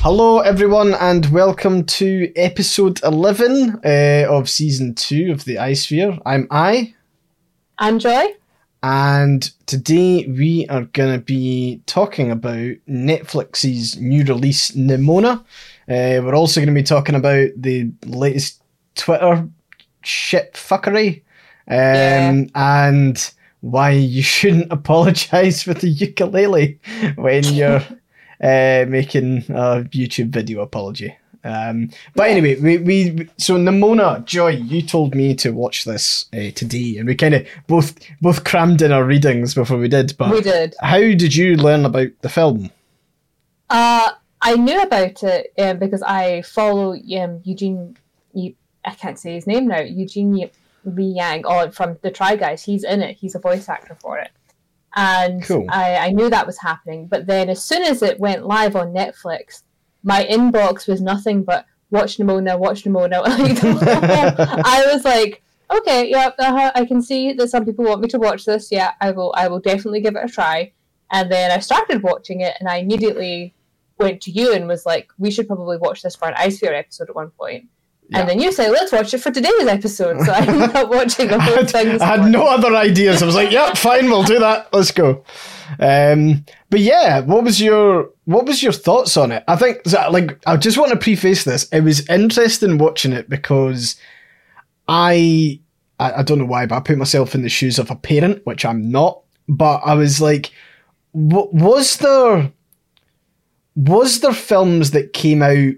Hello, everyone, and welcome to episode 11 uh, of season 2 of the Ayesphere. I'm Aye, I'm Joy. and today we are going to be talking about Netflix's new release, Nimona. Uh, we're also going to be talking about the latest Twitter shit fuckery um, Yeah. and why you shouldn't apologise for the ukulele when you're uh, making a YouTube video apology. Um, but anyway, we, we so Nimona Joy, you told me to watch this uh, today, and we kind of both both crammed in our readings before we did. But We did. how did you learn about the film? Uh, I knew about it um, because I follow um, Eugene. Eu- I can't say his name now. Eugene Lee Yang, oh, from the Try Guys. He's in it. He's a voice actor for it, and Cool. I, I knew that was happening. But then, as soon as it went live on Netflix, my inbox was nothing but watch Nimona, watch Nimona. I was like, okay, yeah, uh-huh, I can see that some people want me to watch this. Yeah, I will. I will definitely give it a try. And then I started watching it, and I immediately went to you and was like, we should probably watch this for an Ayesphere episode at one point. Yeah. And then you say, let's watch it for today's episode. So I ended up watching the I had, thing. I had morning. no other ideas. I was like, "Yep, fine, we'll do that. Let's go." Um, but yeah, what was your what was your thoughts on it? I think like I just want to preface this. It was interesting watching it because I, I I don't know why, but I put myself in the shoes of a parent, which I'm not. But I was like, w- was there was there films that came out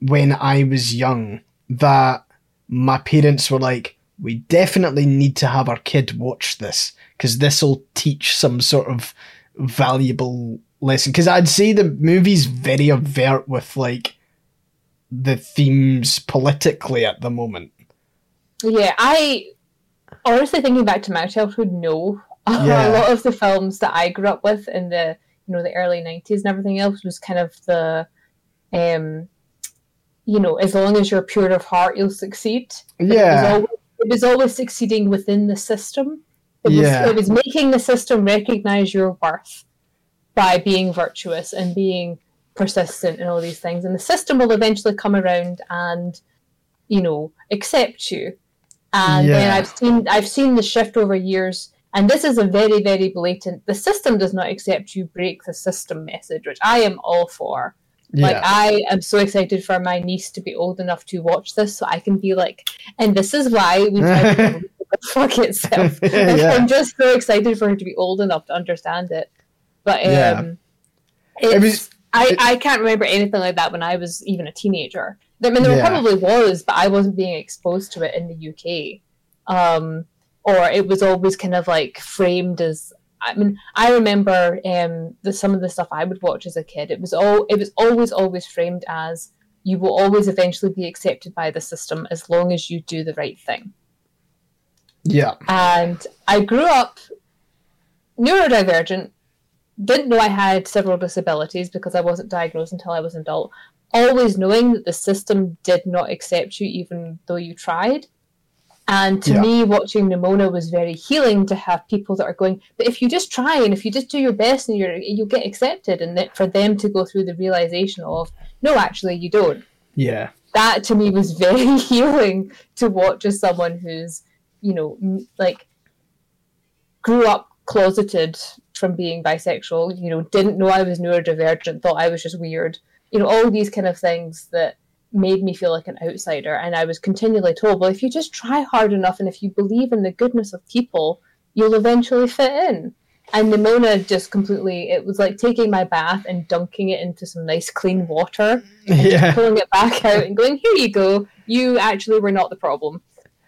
when I was young that my parents were like, we definitely need to have our kid watch this because this will teach some sort of valuable lesson. Because I'd say the movie's very overt with like the themes politically at the moment. Yeah, I honestly thinking back to my childhood, no. Yeah. a lot of the films that I grew up with in the you know the early nineties and everything else was kind of the um you know, as long as you're pure of heart you'll succeed. But It was, Yeah, always, it was always succeeding within the system. It was Yeah. it was making the system recognize your worth by being virtuous and being persistent and all these things. And the system will eventually come around and, you know, accept you. And then I've seen I've seen the shift over years, and this is a very, very blatant the system does not accept you, break the system message, which I am all for. Like I am so excited for my niece to be old enough to watch this, so I can be like, and this is why we tried to fuck itself. Yeah. I'm just so excited for her to be old enough to understand it. But um, Yeah. It was- I it- I can't remember anything like that when I was even a teenager. I mean, there Yeah. probably was, but I wasn't being exposed to it in the UK. Um, or it was always kind of like framed as. I mean, I remember um, the some of the stuff I would watch as a kid. It was all it was always always framed as you will always eventually be accepted by the system as long as you do the right thing. yeah, And I grew up neurodivergent, didn't know I had several disabilities because I wasn't diagnosed until I was an adult. Always knowing that the system did not accept you even though you tried. And to Yeah. me, watching Nimona was very healing to have people that are going, but if you just try and if you just do your best and you're, you'll get accepted, and that for them to go through the realization of, no, actually, you don't yeah, that to me was very healing to watch as someone who's you know like grew up closeted from being bisexual you know didn't know i was neurodivergent thought i was just weird you know all these kind of things that made me feel like an outsider and i was continually told well if you just try hard enough and if you believe in the goodness of people you'll eventually fit in and Nimona just completely it was like taking my bath and dunking it into some nice clean water and yeah, pulling it back out and going, "Here you go. You actually were not the problem."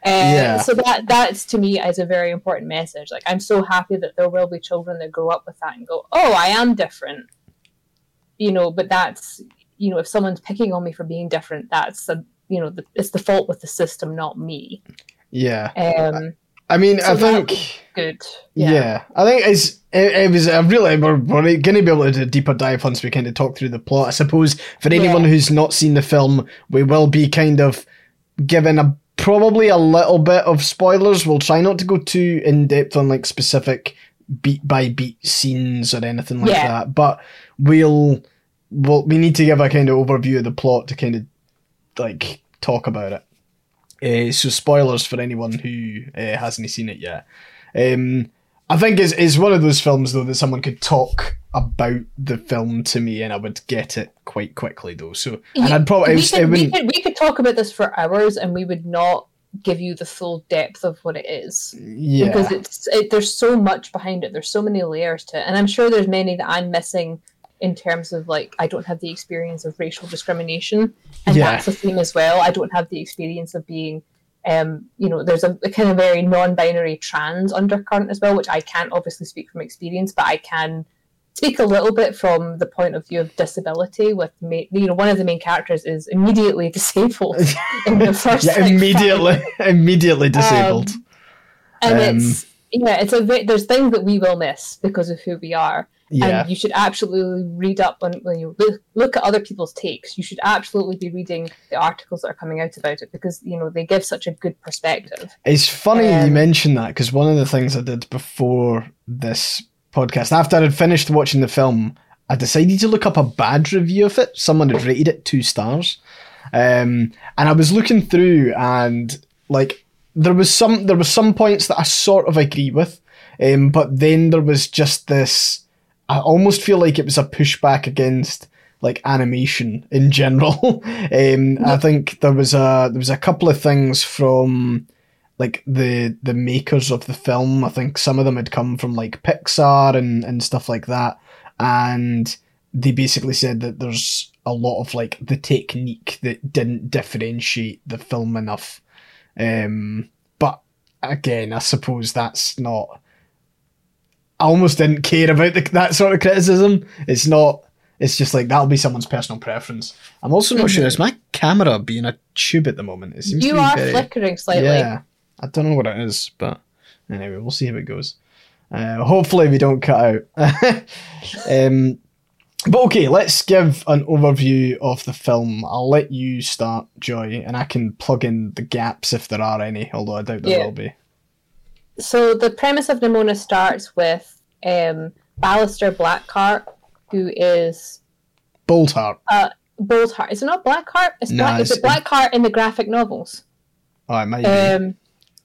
Uh, Yeah. So that that's to me is a very important message. Like I'm so happy that there will be children that grow up with that and go, "Oh, I am different," you know. But that's you know, if someone's picking on me for being different, that's a you know, the, it's the fault with the system, not me. yeah. Um, I mean, So I think. good. Yeah. I think it's it, it was a really we're, we're to be able to do a deeper dive once we kind of talk through the plot. I suppose for anyone Yeah. who's not seen the film, we will be kind of given a probably a little bit of spoilers. We'll try not to go too in depth on like specific beat by beat scenes or anything like Yeah. that, but we'll well, we need to give a kind of overview of the plot to kind of like talk about it. Uh, so spoilers for anyone who uh, hasn't seen it yet. Um, I think it's, it's one of those films though that someone could talk about the film to me and I would get it quite quickly though. So and I'd probably we could, we, could, we could talk about this for hours and we would not give you the full depth of what it is yeah because it's it, there's so much behind it there's so many layers to it and i'm sure there's many that i'm missing in terms of like i don't have the experience of racial discrimination and Yeah. that's a theme as well i don't have the experience of being um you know there's a, a kind of very non-binary trans undercurrent as well which i can't obviously speak from experience but i can speak a little bit from the point of view of disability with ma- you know one of the main characters is immediately disabled in the first yeah, like, immediately immediately disabled. and Um, it's yeah it's a there's things that we will miss because of who we are yeah. and you should absolutely read up on when you look, at other people's takes you should absolutely be reading the articles that are coming out about it because you know they give such a good perspective It's funny you Um, mention that because one of the things I did before this podcast, after I had finished watching the film, I decided to look up a bad review of it. Someone had rated it two stars, um, and I was looking through and like there was some there was some points that I sort of agree with, um, but then there was just this. I almost feel like it was a pushback against like animation in general. um, I think there was a there was a couple of things from like the the makers of the film. I think some of them had come from like Pixar and and stuff like that, and they basically said that there's a lot of like the technique that didn't differentiate the film enough. Um, but again, I suppose that's not. I almost didn't care about the, that sort of criticism. It's not. It's just like that'll be someone's personal preference. I'm also not sure. Is my camera being a tube at the moment? It seems to you be are very- flickering slightly yeah, I don't know what it is, but anyway, we'll see how it goes. Uh, hopefully, we don't cut out. um, but okay, let's give an overview of the film. I'll let you start, Joy, and I can plug in the gaps if there are any, although I doubt there Yeah. will be. So the premise of Nimona starts with um Ballister Blackheart who is Boltheart. Boldheart. Is it not Blackheart? It's No, Black, is it Blackheart in the graphic novels? Oh, it might be. Um,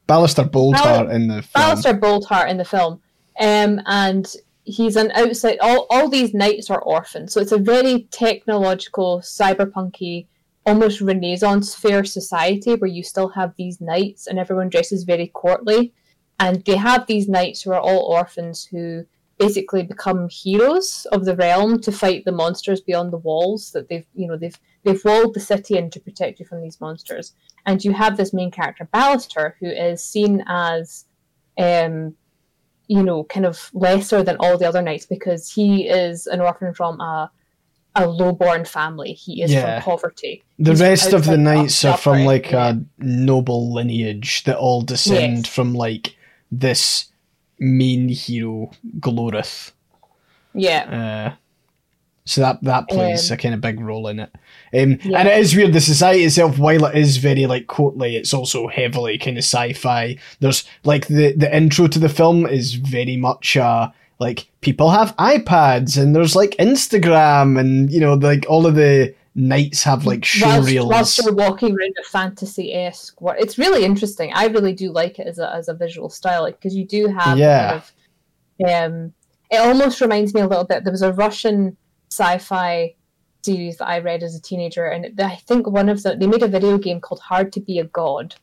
Ballister Boltheart in the film. Ballister Boldheart in the film, um, and he's an outside. All all these knights are orphans, so it's a very technological, cyberpunky, almost Renaissance fair society where you still have these knights and everyone dresses very courtly, and they have these knights who are all orphans who basically become heroes of the realm to fight the monsters beyond the walls that they've you know they've they've walled the city in to protect you from these monsters and you have this main character Ballister who is seen as um you know kind of lesser than all the other knights because he is an orphan from a a low-born family he is Yeah. from poverty The He's rest of the knights are from like yeah. a noble lineage that all descend Yes. from like this main hero Gloreth. yeah Uh, so that that plays Um, a kind of big role in it. Um, Yeah. And it is weird. The society itself, while it is very like courtly, it's also heavily kind of sci-fi. There's like the the intro to the film is very much uh like people have iPads and there's like Instagram and you know like all of the knights have like showreels. whilst you're walking around a fantasy-esque world. It's really interesting. I really do like it as a, as a visual style because you do have Yeah. kind of, um, it almost reminds me a little bit. There was a Russian sci-fi series that I read as a teenager, and I think one of the they made a video game called Hard to Be a God,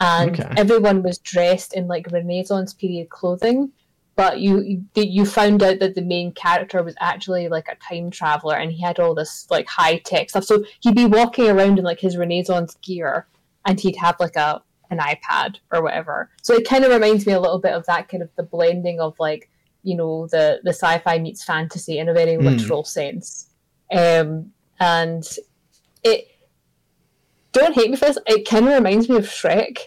and Okay. everyone was dressed in like Renaissance period clothing. But you you- you found out that the main character was actually like a time traveler, and he had all this like high tech stuff. So he'd be walking around in like his Renaissance gear, and he'd have like a an iPad or whatever. So it kind of reminds me a little bit of that kind of the blending of like you know the the sci-fi meets fantasy in a very Hmm. literal sense. Um, and it don't hate me for this. It kind of reminds me of Shrek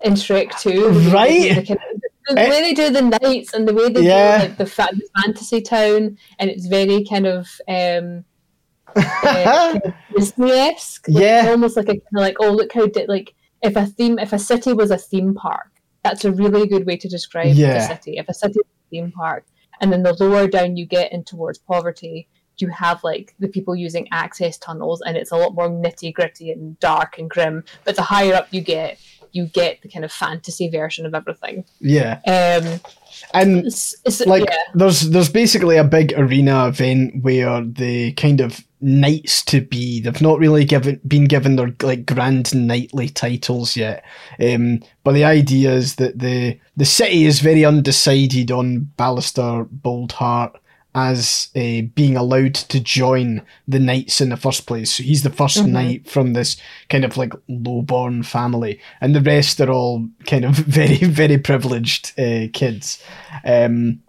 in Shrek Two, the way they do Right? The, kind of- the Eh. way they do the knights and the way they Yeah. do like the, fa- the fantasy town, and it's very kind of um, uh, kind of Disney-esque. Like, Yeah. almost like a kind of like oh look how di- like if a theme if a city was a theme park, that's a really good way to describe Yeah. the city. If a city is a theme park, and then the lower down you get in towards poverty, you have like the people using access tunnels, and it's a lot more nitty gritty and dark and grim. But the higher up you get, you get the kind of fantasy version of everything. Yeah. Um, And it's, it's, like yeah. there's there's basically a big arena event where the kind of knights to be they've not really given been given their like grand knightly titles yet um but the idea is that the the city is very undecided on Ballister Boldheart as uh, being allowed to join the knights in the first place. So he's the 1st Mhm. knight from this kind of like low-born family and the rest are all kind of very very privileged uh, kids. Um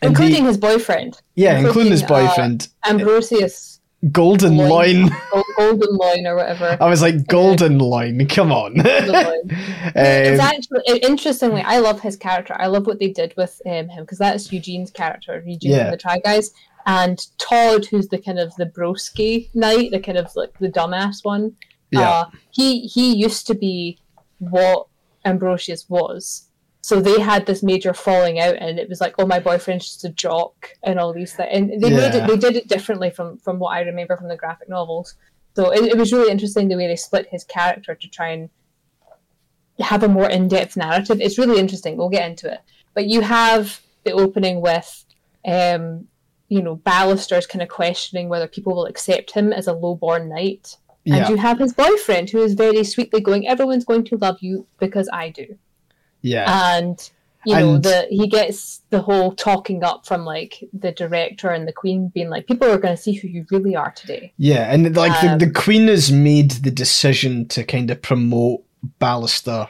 they- including his boyfriend, yeah, including his including, uh, boyfriend, Ambrosius Golden Loin. Loin. Golden Loin or whatever. I was like, Golden Loin, come on. Loin. it's um, actually interestingly, I love his character. I love what they did with um, him because that's Eugene's character, Eugene Yeah. the Try Guys, and Todd, who's the kind of the broski knight, the kind of like the dumbass one. yeah, Uh, he he used to be what Ambrosius was. So they had this major falling out, and it was like, "Oh, my boyfriend's just a jock," and all these things. And they made it. They did it differently from from what I remember from the graphic novels. So it, it was really interesting the way they split his character to try and have a more in depth narrative. It's really interesting. We'll get into it. But you have the opening with, um, you know, Ballister's kind of questioning whether people will accept him as a low-born knight. And you have his boyfriend who is very sweetly going, Everyone's going to love you because I do. Yeah, And you know, And- the he gets the whole talking up from like the director and the queen being like, People are gonna see who you really are today. yeah. And like um, the, the Queen has made the decision to kind of promote Ballister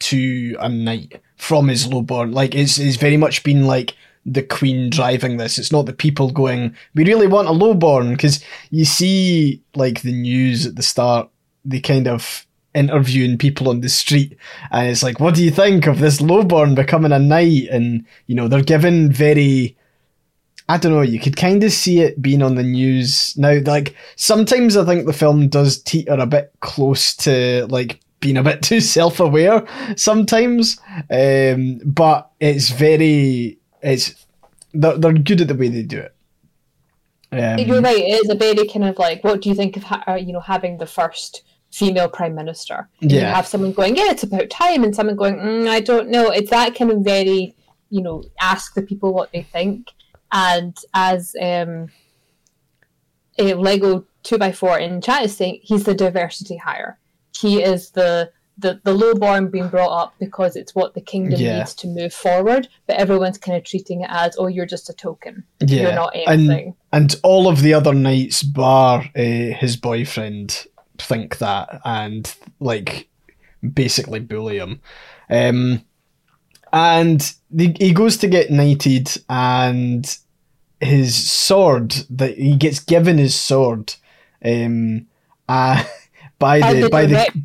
to a knight from his lowborn. Like it's, it's very much been like the Queen driving this. It's not the people going, we really want a lowborn. Because you see, like, the news at the start, they kind of interviewing people on the street and it's like what do you think of this lowborn becoming a knight and you know they're given very I don't know, you could kind of see it being on the news now. Like, sometimes I think the film does teeter a bit close to, like, being a bit too self aware sometimes. Um, but it's very, it's, they're, they're good at the way they do it. You're Um, right, it is a very kind of like, what do you think of ha- uh, you know having the first female prime minister? And You have someone going, Yeah, it's about time and someone going, mm, I don't know. It's that kind of very, you know, ask the people what they think. And as um a Lego two x four in chat is saying, he's the diversity hire. He is the the, the lowborn being brought up because it's what the kingdom Yeah. needs to move forward, but everyone's kind of treating it as, oh, you're just a token. yeah. You're not and, anything. and all of the other knights, bar uh, his boyfriend, think that and, like, basically bully him. Um, and the, he goes to get knighted, and his sword that he gets given his sword, um, uh, by By the the by the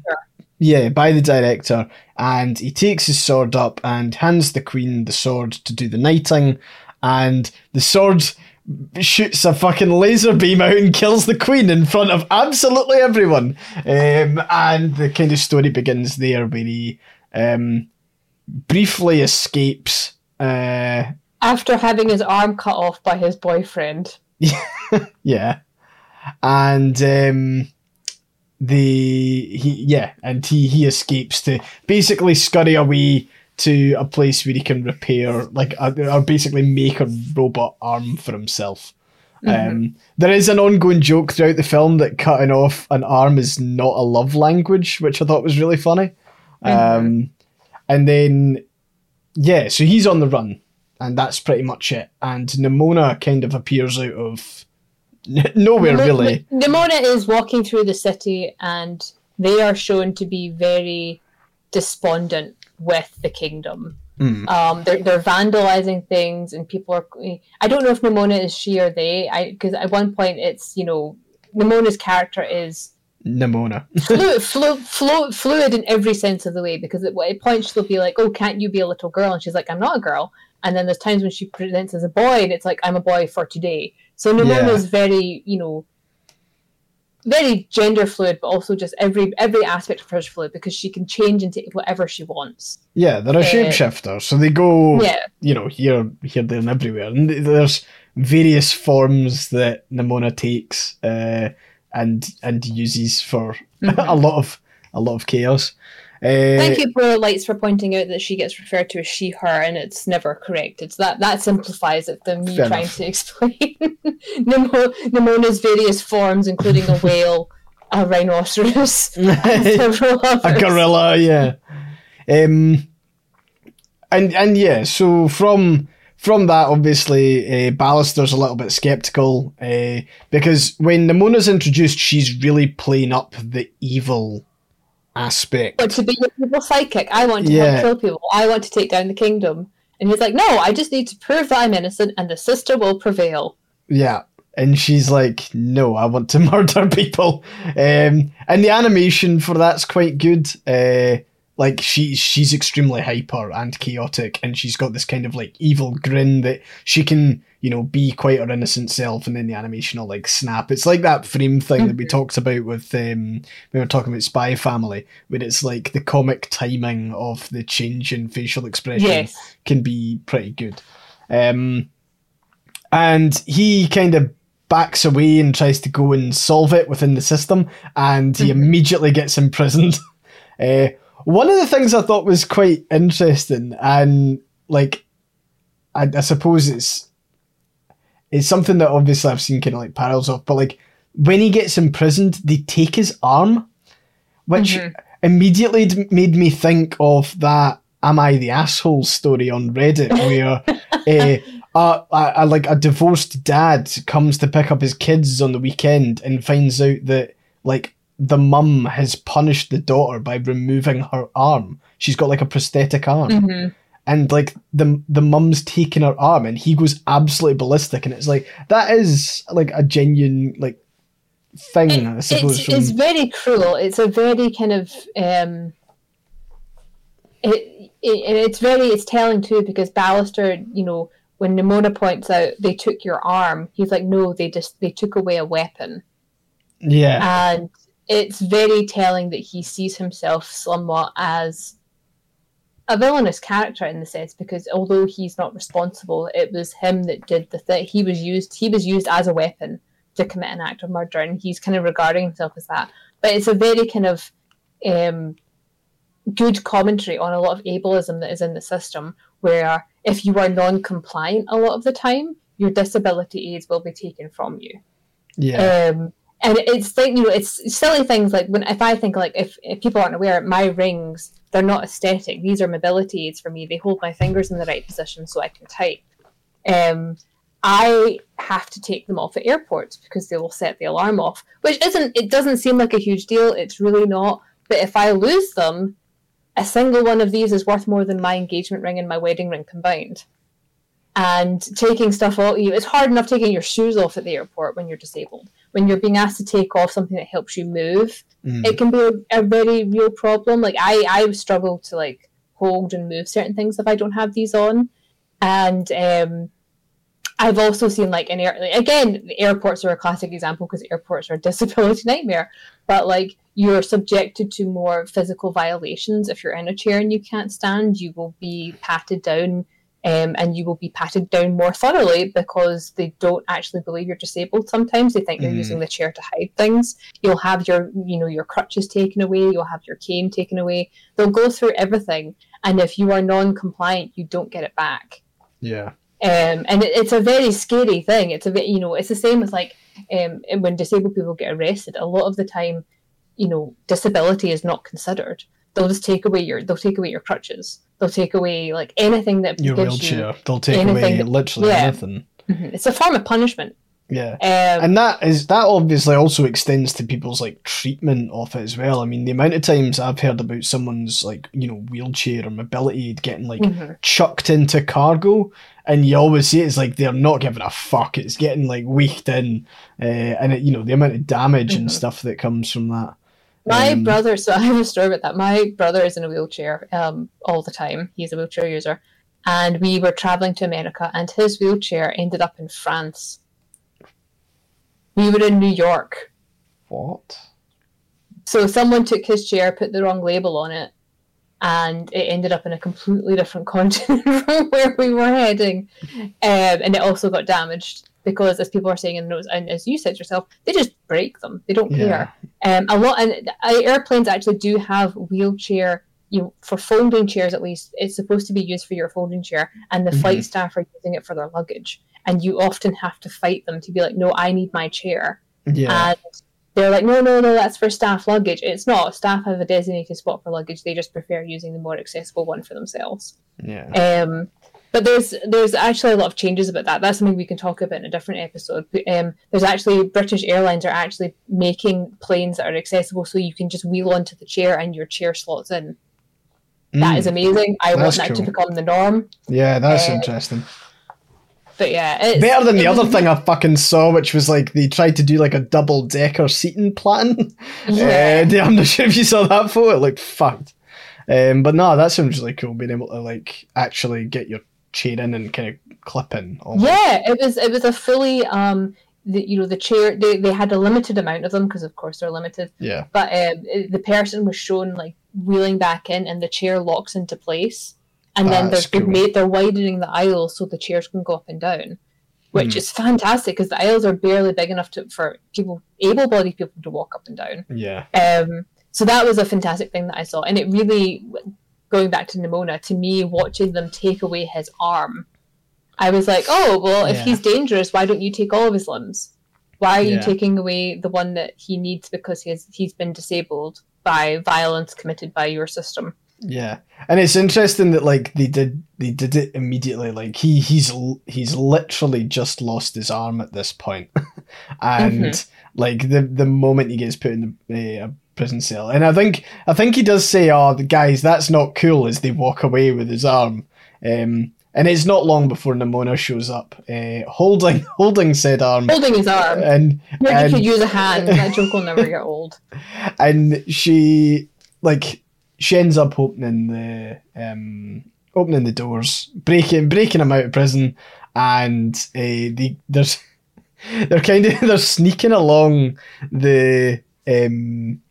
yeah by the director, and he takes his sword up and hands the queen the sword to do the knighting, and the sword shoots a fucking laser beam out and kills the queen in front of absolutely everyone. Um, and the kind of story begins there where he um, briefly escapes. Uh, after having his arm cut off by his boyfriend. yeah, and um, the he yeah, and he he escapes to basically scurry away to a place where he can repair like or basically make a robot arm for himself. Um, there is an ongoing joke throughout the film that cutting off an arm is not a love language, which I thought was really funny. Um, and then, yeah, so he's on the run, and that's pretty much it. And Nimona kind of appears out of n- nowhere, really. Nimona is walking through the city, and they are shown to be very despondent with the kingdom. Mm. Um, they're they're vandalizing things, and people are. I don't know if Nimona is she or they. I because at one point it's you know Nimona's character is Nimona. fluid, flu, flu, fluid in every sense of the way because at, at points she'll be like, "Oh, can't you be a little girl?" and she's like, "I'm not a girl." And then there's times when she presents as a boy, and it's like, "I'm a boy for today." So Nimona Yeah. is very, you know, very gender fluid, but also just every every aspect of her is fluid because she can change into whatever she wants. Yeah, they're a Uh, shapeshifter, so they go, Yeah, you know, here, here, there, and everywhere. And there's various forms that Nimona takes uh, and and uses for mm-hmm. a lot of a lot of chaos. Uh, Thank you, Blue Lights, for pointing out that she gets referred to as she, her, and it's never correct. It's that that simplifies it than me trying enough. to explain Nimona's various forms, including a whale, a rhinoceros, a gorilla. Yeah, um, and and yeah. So from from that, obviously, uh, Ballister's a little bit skeptical uh, because when Nimona's introduced, she's really playing up the evil aspect. But to be a people psychic, I want to yeah. kill people. I want to take down the kingdom. And he's like, no, I just need to prove that I'm innocent and the sister will prevail. Yeah. And she's like, no, I want to murder people. Um, and the animation for that's quite good. Uh, like she she's extremely hyper and chaotic and she's got this kind of like evil grin that she can you know be quite her innocent self and then the animation will like snap it's like that frame thing that we talked about with um we were talking about spy family where it's like the comic timing of the change in facial expression yes. can be pretty good um and he kind of backs away and tries to go and solve it within the system and he mm-hmm. immediately gets imprisoned uh, one of the things I thought was quite interesting, and like, I, I suppose it's it's something that obviously I've seen kind of like parallels of, but like when he gets imprisoned, they take his arm, which mm-hmm. immediately d- made me think of that "Am I the asshole?" story on Reddit, where uh, a, a, like a divorced dad comes to pick up his kids on the weekend and finds out that like the mum has punished the daughter by removing her arm. She's got like a prosthetic arm. Mm-hmm. And like the the mum's taking her arm and he goes absolutely ballistic and it's like that is like a genuine like thing, it, I suppose. It's, from... it's, very cruel. It's a very kind of um it, it it's very it's telling too because Ballister, you know, when Nimona points out they took your arm, he's like, No, they just they took away a weapon. Yeah. And it's very telling that he sees himself somewhat as a villainous character in the sense because although he's not responsible, it was him that did the thing. He was used. He was used as a weapon to commit an act of murder, and he's kind of regarding himself as that. But it's a very kind of um, good commentary on a lot of ableism that is in the system, where if you are non-compliant a lot of the time, your disability aids will be taken from you. Yeah. Um, and it's like you know it's silly things like when if i think like if, if people aren't aware my rings they're not aesthetic. These are mobility aids for me. They hold my fingers in the right position so i can type. Um i have to take them off at airports because they will set the alarm off which isn't it doesn't seem like a huge deal. It's really not. But if i lose them a single one of these is worth more than my engagement ring and my wedding ring combined and taking stuff off you it's hard enough taking your shoes off at the airport when you're disabled when you're being asked to take off something that helps you move, mm. it can be a, a, very real problem. Like I, I struggle to like hold and move certain things if I don't have these on, and um, I've also seen like in air like, again, airports are a classic example because airports are a disability nightmare. But like you're subjected to more physical violations if you're in a chair and you can't stand. You will be patted down um, and you will be patted down more thoroughly because they don't actually believe you're disabled. Sometimes they think you're mm. using the chair to hide things. You'll have your, you know, your crutches taken away. You'll have your cane taken away. They'll go through everything, and if you are non-compliant, you don't get it back. Yeah. Um, and it, it's a very scary thing. It's a bit, you know, it's the same with like um, when disabled people get arrested. A lot of the time, you know, disability is not considered. They'll just take away your, they'll take away your crutches they'll take away like anything that your wheelchair. You they'll take away that, literally yeah. anything. Mm-hmm. It's a form of punishment. Yeah, um, and that is that obviously also extends to people's like treatment of it as well. I mean, the amount of times I've heard about someone's like you know wheelchair or mobility aid getting like mm-hmm. chucked into cargo, and you always see it's like they're not giving a fuck. It's getting like weaked in, uh, and it, you know the amount of damage mm-hmm. and stuff that comes from that. My um, brother, so I have a story about that. My brother is in a wheelchair um, all the time. He's a wheelchair user. And we were traveling to America, and his wheelchair ended up in France. We were in New York. What? So someone took his chair, put the wrong label on it, and it ended up in a completely different continent from where we were heading. Um, and it also got damaged because, as people are saying in the notes, and as you said yourself, they just break them. They don't Yeah. care. Um, a lot, and airplanes actually do have wheelchair. You know, for folding chairs at least, it's supposed to be used for your folding chair, and the flight staff are using it for their luggage. And you often have to fight them to be like, "No, I need my chair." Yeah. and they're like, no, no, no, that's for staff luggage. It's not. Staff have a designated spot for luggage. They just prefer using the more accessible one for themselves. yeah. Um, but there's there's actually a lot of changes about that. That's something we can talk about in a different episode. But, Um, there's actually British Airlines are actually making planes that are accessible, so you can just wheel onto the chair and your chair slots in. That Mm. is amazing. I want that to become the norm. Yeah, that's uh, interesting. But yeah, it's, Better than the other was- thing I fucking saw, which was like they tried to do like a double decker seating plan. Yeah. Uh, I'm not sure if you saw that photo. It looked fucked. Um, but no, that sounds really cool. Being able to like actually get your chair in and kind of clip in. almost. Yeah, it was it was a fully um the, you know the chair they, they had a limited amount of them because of course they're limited Yeah. but um, the person was shown like wheeling back in and the chair locks into place and then they're, they've cool. made they're widening the aisles so the chairs can go up and down which Hmm. is fantastic because the aisles are barely big enough to for people able-bodied people to walk up and down Yeah. um, so that was a fantastic thing that I saw, and it really, going back to Nimona, to me, watching them take away his arm, I was like, oh well, if Yeah. he's dangerous, why don't you take all of his limbs? Why are you taking away the one that he needs because he has, he's been disabled by violence committed by your system? Yeah, and it's interesting that like they did they did it immediately. Like he he's he's literally just lost his arm at this point, and Mhm. like the the moment he gets put in the uh, prison cell, and I think I think he does say, "Oh, the guys, that's not cool," as they walk away with his arm. Um, and it's not long before Nimona shows up, uh, holding holding said arm, Holding his arm. and Maybe and- you could use a hand. That joke will never get old. and she like she ends up opening the um opening the doors breaking breaking him out of prison and uh, they there's they're kind of they're sneaking along the um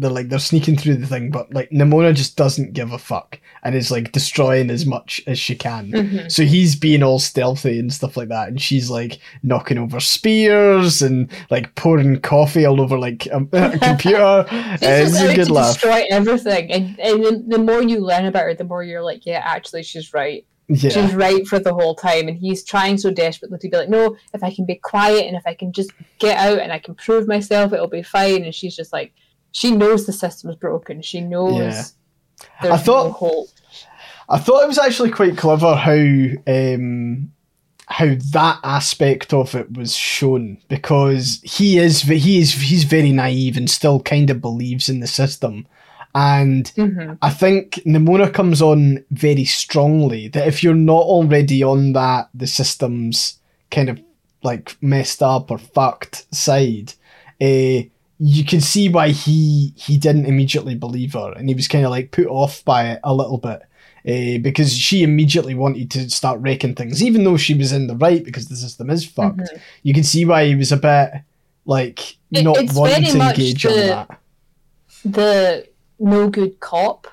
they're like they're sneaking through the thing but like Nimona just doesn't give a fuck and is like destroying as much as she can Mhm. so he's being all stealthy and stuff like that, and she's like knocking over spears and like pouring coffee all over like a, a computer. It's a good to laugh. destroy everything, and, and the, the more you learn about her, the more you're like, yeah, actually, she's right. Yeah, she's right for the whole time and he's trying so desperately to be like no if i can be quiet and if i can just get out and i can prove myself it'll be fine and she's just like she knows the system's broken. She knows Yeah. I thought- no hope. I thought it was actually quite clever how um how that aspect of it was shown because he is he is he's very naive and still kind of believes in the system. And hmm I think Nimona comes on very strongly that if you're not already on that the system's kind of like messed up or fucked side, uh, you can see why he he didn't immediately believe her and he was kind of like put off by it a little bit. Uh, because she immediately wanted to start wrecking things, even though she was in the right because the system is fucked. You can see why he was a bit like It- not wanting to engage on that. the no good cop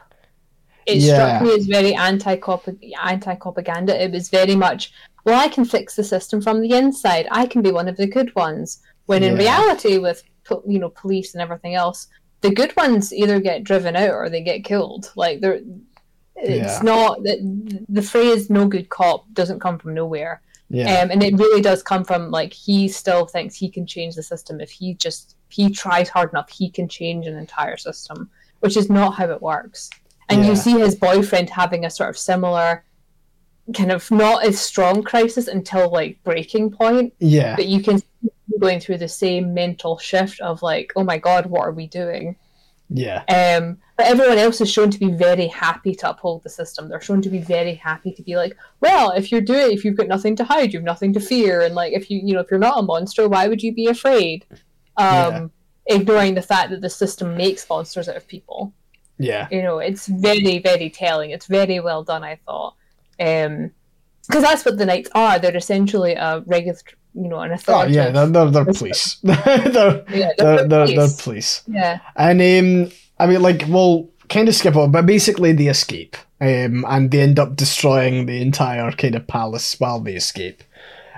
it Yeah. struck me as very anti cop anti propaganda it was very much well i can fix the system from the inside i can be one of the good ones when in Yeah. reality with you know police and everything else the good ones either get driven out or they get killed. Like they're it's Yeah. not the, the phrase no good cop doesn't come from nowhere. Yeah, um, and it really does come from like he still thinks he can change the system. If he just he tries hard enough he can change an entire system which is not how it works. And Yeah. you see his boyfriend having a sort of similar kind of not as strong crisis until like breaking point. Yeah, but you can going through the same mental shift of like oh my god what are we doing yeah. um, but everyone else is shown to be very happy to uphold the system. They're shown to be very happy to be like, well, if you're doing, if you've got nothing to hide, you've nothing to fear, and like if you, you know, if you're not a monster, why would you be afraid? Um, Ignoring the fact that the system makes monsters out of people. Yeah, You know, it's very, very telling. It's very well done, I thought. Um, because that's what the knights are. They're essentially a regular, you know, an Oh authority. yeah, they're they're, they're police. they're, yeah, they're, they're, they're police. police. yeah. And um, I mean, like, well, kind of skip on, but basically they escape, um, and they end up destroying the entire kind of palace while they escape.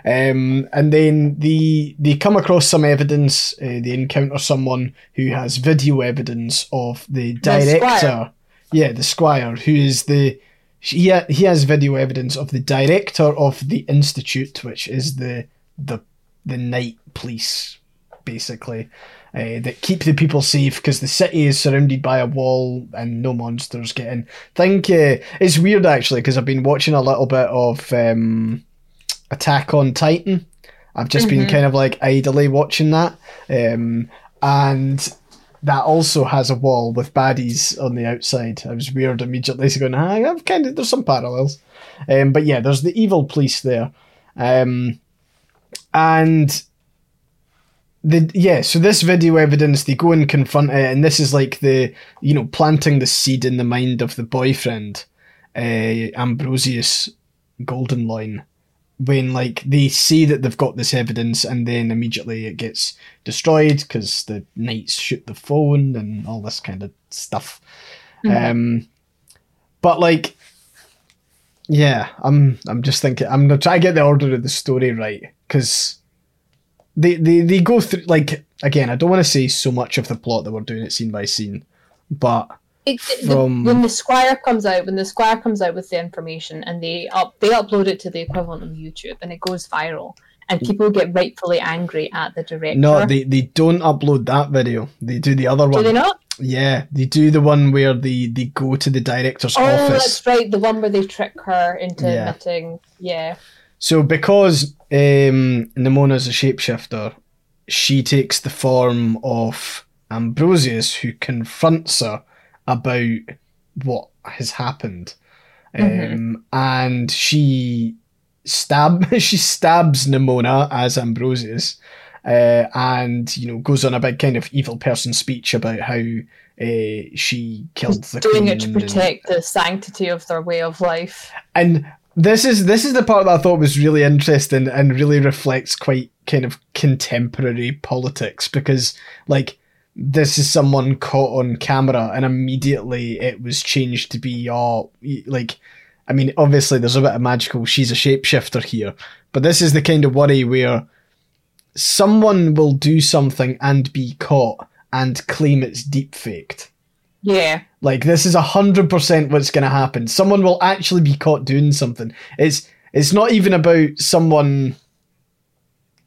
Um, and then the they come across some evidence. Uh, they encounter someone who has video evidence of the director. squire. yeah, the squire, who is the he ha- he has video evidence of the director of the institute, which is the the the knight police, basically, uh, that keep the people safe because the city is surrounded by a wall and no monsters get in. Think uh, it's weird actually because I've been watching a little bit of um, Attack on Titan. I've just been kind of like idly watching that, um, and that also has a wall with baddies on the outside. I was weird immediately going, ah, I've kind of there's some parallels, um, but yeah, there's the evil police there, um, and the yeah. So this video evidence, they go and confront it, and this is like the you know planting the seed in the mind of the boyfriend, uh, Ambrosius Goldenloin when like they see that they've got this evidence and then immediately it gets destroyed because the knights shoot the phone and all this kind of stuff um but like yeah i'm i'm just thinking i'm gonna try to get the order of the story right because they, they they go through like again i don't want to say so much of the plot that we're doing it scene by scene but It, it- the- From- when the squire comes out, when the squire comes out with the information and they up they upload it to the equivalent of YouTube and it goes viral and mm. people get rightfully angry at the director. no they they don't upload that video they do the other do one Do they not? yeah they do the one where they they go to the director's Oh, office that's right, the one where they trick her into Yeah. admitting. Yeah, So because um, Nimona's a shapeshifter, she takes the form of Ambrosius, who confronts her about what has happened, um, and she stab she stabs Nimona as Ambrosius, uh, and you know goes on a big kind of evil person speech about how uh, she killed the doing queen it to and- protect the sanctity of their way of life. and this is this is the part that I thought was really interesting and really reflects quite kind of contemporary politics because like this is someone caught on camera and immediately it was changed to be oh y- like I mean obviously there's a bit of magical she's a shapeshifter here but this is the kind of worry where someone will do something and be caught and claim it's deep faked Yeah, like this is hundred percent what's going to happen. Someone will actually be caught doing something. It's it's not even about someone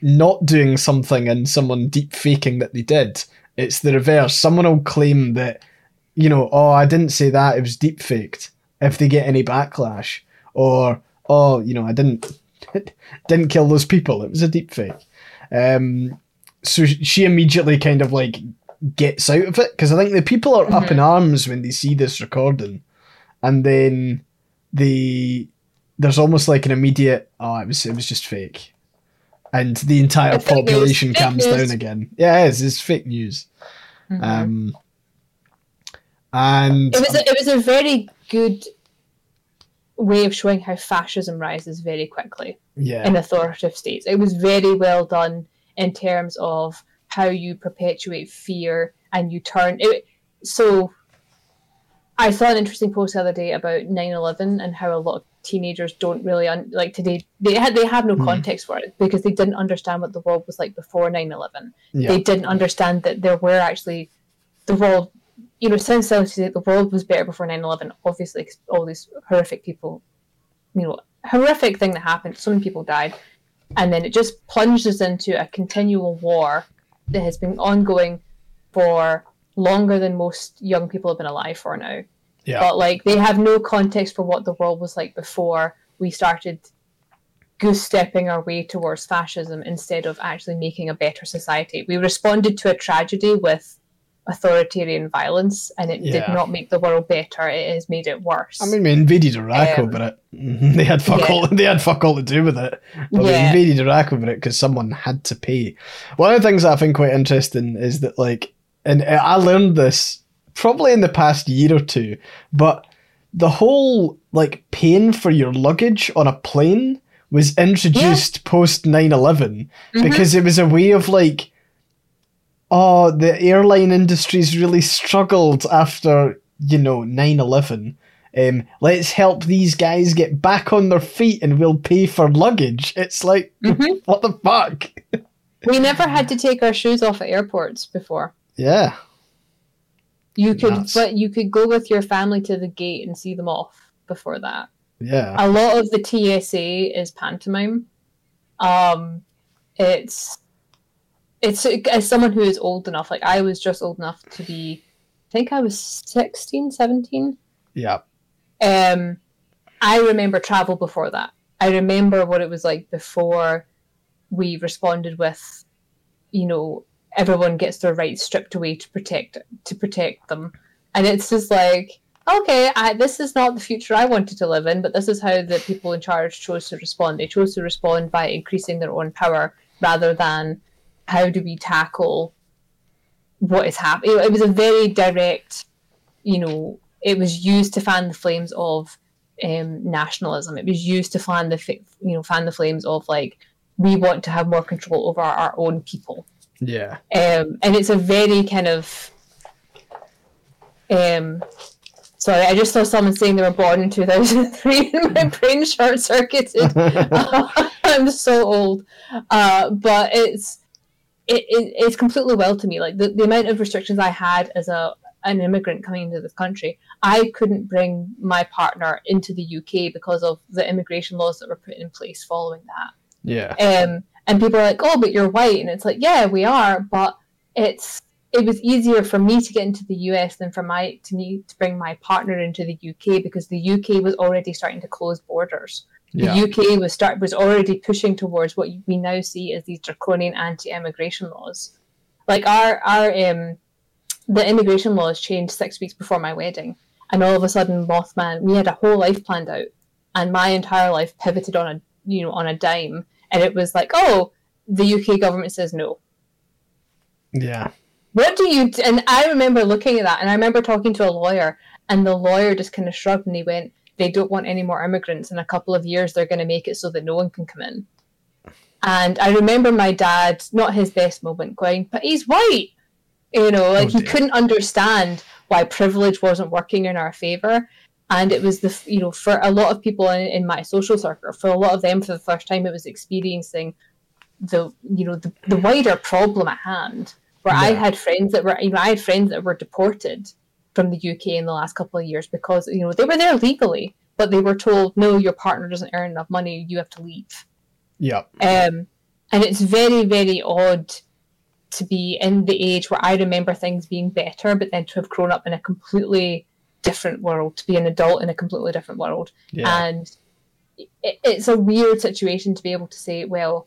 not doing something and someone deep faking that they did. It's the reverse. Someone will claim that you know, oh, I didn't say that. It was deep faked. If they get any backlash, or oh, you know, I didn't didn't kill those people. It was a deep fake. Um, so she immediately kind of like gets out of it because I think the people are up in arms when they see this recording, and then the there's almost like an immediate oh it was it was just fake, and the entire It's population calms down again. Yeah, it is. It's fake news. Um, and it was a, it was a very good way of showing how fascism rises very quickly. yeah, in authoritative states. It was very well done in terms of how you perpetuate fear and you turn it. So, I saw an interesting post the other day about 9-11 and how a lot of teenagers don't really un- like today. They had they have no Hmm. context for it because they didn't understand what the world was like before 9-11. yeah, They didn't understand that there were actually the world. You know, to the world was better before 9-11. Obviously, 'cause all these horrific people you know, horrific thing that happened. So many people died. And then it just plunges into a continual war that has been ongoing for longer than most young people have been alive for now. yeah. But like they have no context for what the world was like before we started goose stepping our way towards fascism instead of actually making a better society. We responded to a tragedy with authoritarian violence and it did not make the world better. It has made it worse. I mean, we invaded Iraq Um, over it. They had fuck yeah. all. They had fuck all to do with it. But we invaded Iraq over it because someone had to pay. One of the things that I find quite interesting is that, like, and I learned this probably in the past year or two, but the whole like paying for your luggage on a plane was introduced post 9-11 Mm-hmm. because it was a way of like oh the airline industry's really struggled after you know 9-11 um, let's help these guys get back on their feet and we'll pay for luggage it's like Mhm. what the fuck We never had to take our shoes off at airports before. yeah You could, Nuts. but you could go with your family to the gate and see them off before that. yeah A lot of the TSA is pantomime. Um, it's it's as someone who is old enough, like I was just old enough to be, I think I was 16, 17. yeah Um, I remember travel before that. I remember what it was like before we responded with, you know, everyone gets their rights stripped away to protect to protect them, and it's just like, okay, I, this is not the future I wanted to live in, but this is how the people in charge chose to respond. They chose to respond by increasing their own power rather than how do we tackle what is happening. It was a very direct, you know, it was used to fan the flames of um, nationalism. It was used to fan the you know fan the flames of like we want to have more control over our, our own people. yeah Um, and it's a very kind of um. Sorry, I just saw someone saying they were born in 2003 and my brain short circuited. I'm so old. Uh, but it's it, it, it's completely well to me. Like the, the amount of restrictions I had as a an immigrant coming into this country, I couldn't bring my partner into the UK because of the immigration laws that were put in place following that. yeah Um, and people are like, "Oh, but you're white," and it's like, "Yeah, we are," but it's it was easier for me to get into the US than for my to me to bring my partner into the UK because the UK was already starting to close borders. The yeah UK was start was already pushing towards what we now see as these draconian anti-immigration laws. Like our our um, the immigration laws changed six weeks before my wedding, and all of a sudden, Mothman, we had a whole life planned out, and my entire life pivoted on a you know on a dime, and it was like, oh, the UK government says no. yeah What do you? d- And I remember looking at that, and I remember talking to a lawyer, and the lawyer just kind of shrugged, and he went, "They don't want any more immigrants. In a couple of years, they're going to make it so that no one can come in." And I remember my dad, not his best moment, going, "But he's white," you know, like Oh, he couldn't understand why privilege wasn't working in our favor. And it was the, you know, for a lot of people in, in my social circle, for a lot of them, for the first time, it was experiencing the, you know, the, the wider problem at hand where I had friends that were, you know, I had friends that were deported from the UK in the last couple of years because, you know, they were there legally, but they were told, no, your partner doesn't earn enough money, you have to leave. yeah Um, and it's very, very odd to be in the age where I remember things being better, but then to have grown up in a completely different world, to be an adult in a completely different world. Yeah. And it, it's a weird situation to be able to say well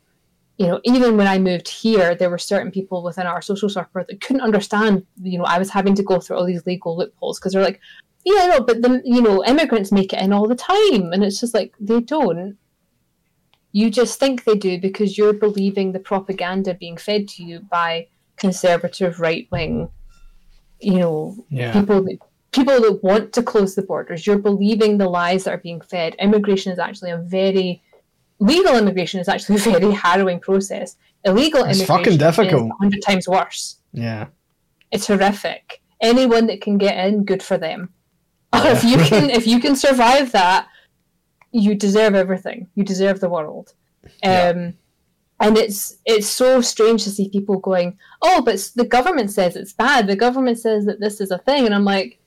you know even when i moved here there were certain people within our social circle that couldn't understand you know i was having to go through all these legal loopholes because they're like yeah no but then you know immigrants make it in all the time and it's just like they don't you just think they do because you're believing the propaganda being fed to you by conservative right wing you know yeah people that people that want to close the borders. You're believing the lies that are being fed. Immigration is actually a very legal immigration is actually a very harrowing process. Illegal It's immigration fucking difficult. is hundred times worse. yeah It's horrific. Anyone that can get in, good for them. Yeah. if you can, if you can survive that, you deserve everything. You deserve the world. Yeah. Um, and it's it's so strange to see people going, oh, but the government says it's bad. The government says that this is a thing, and I'm like,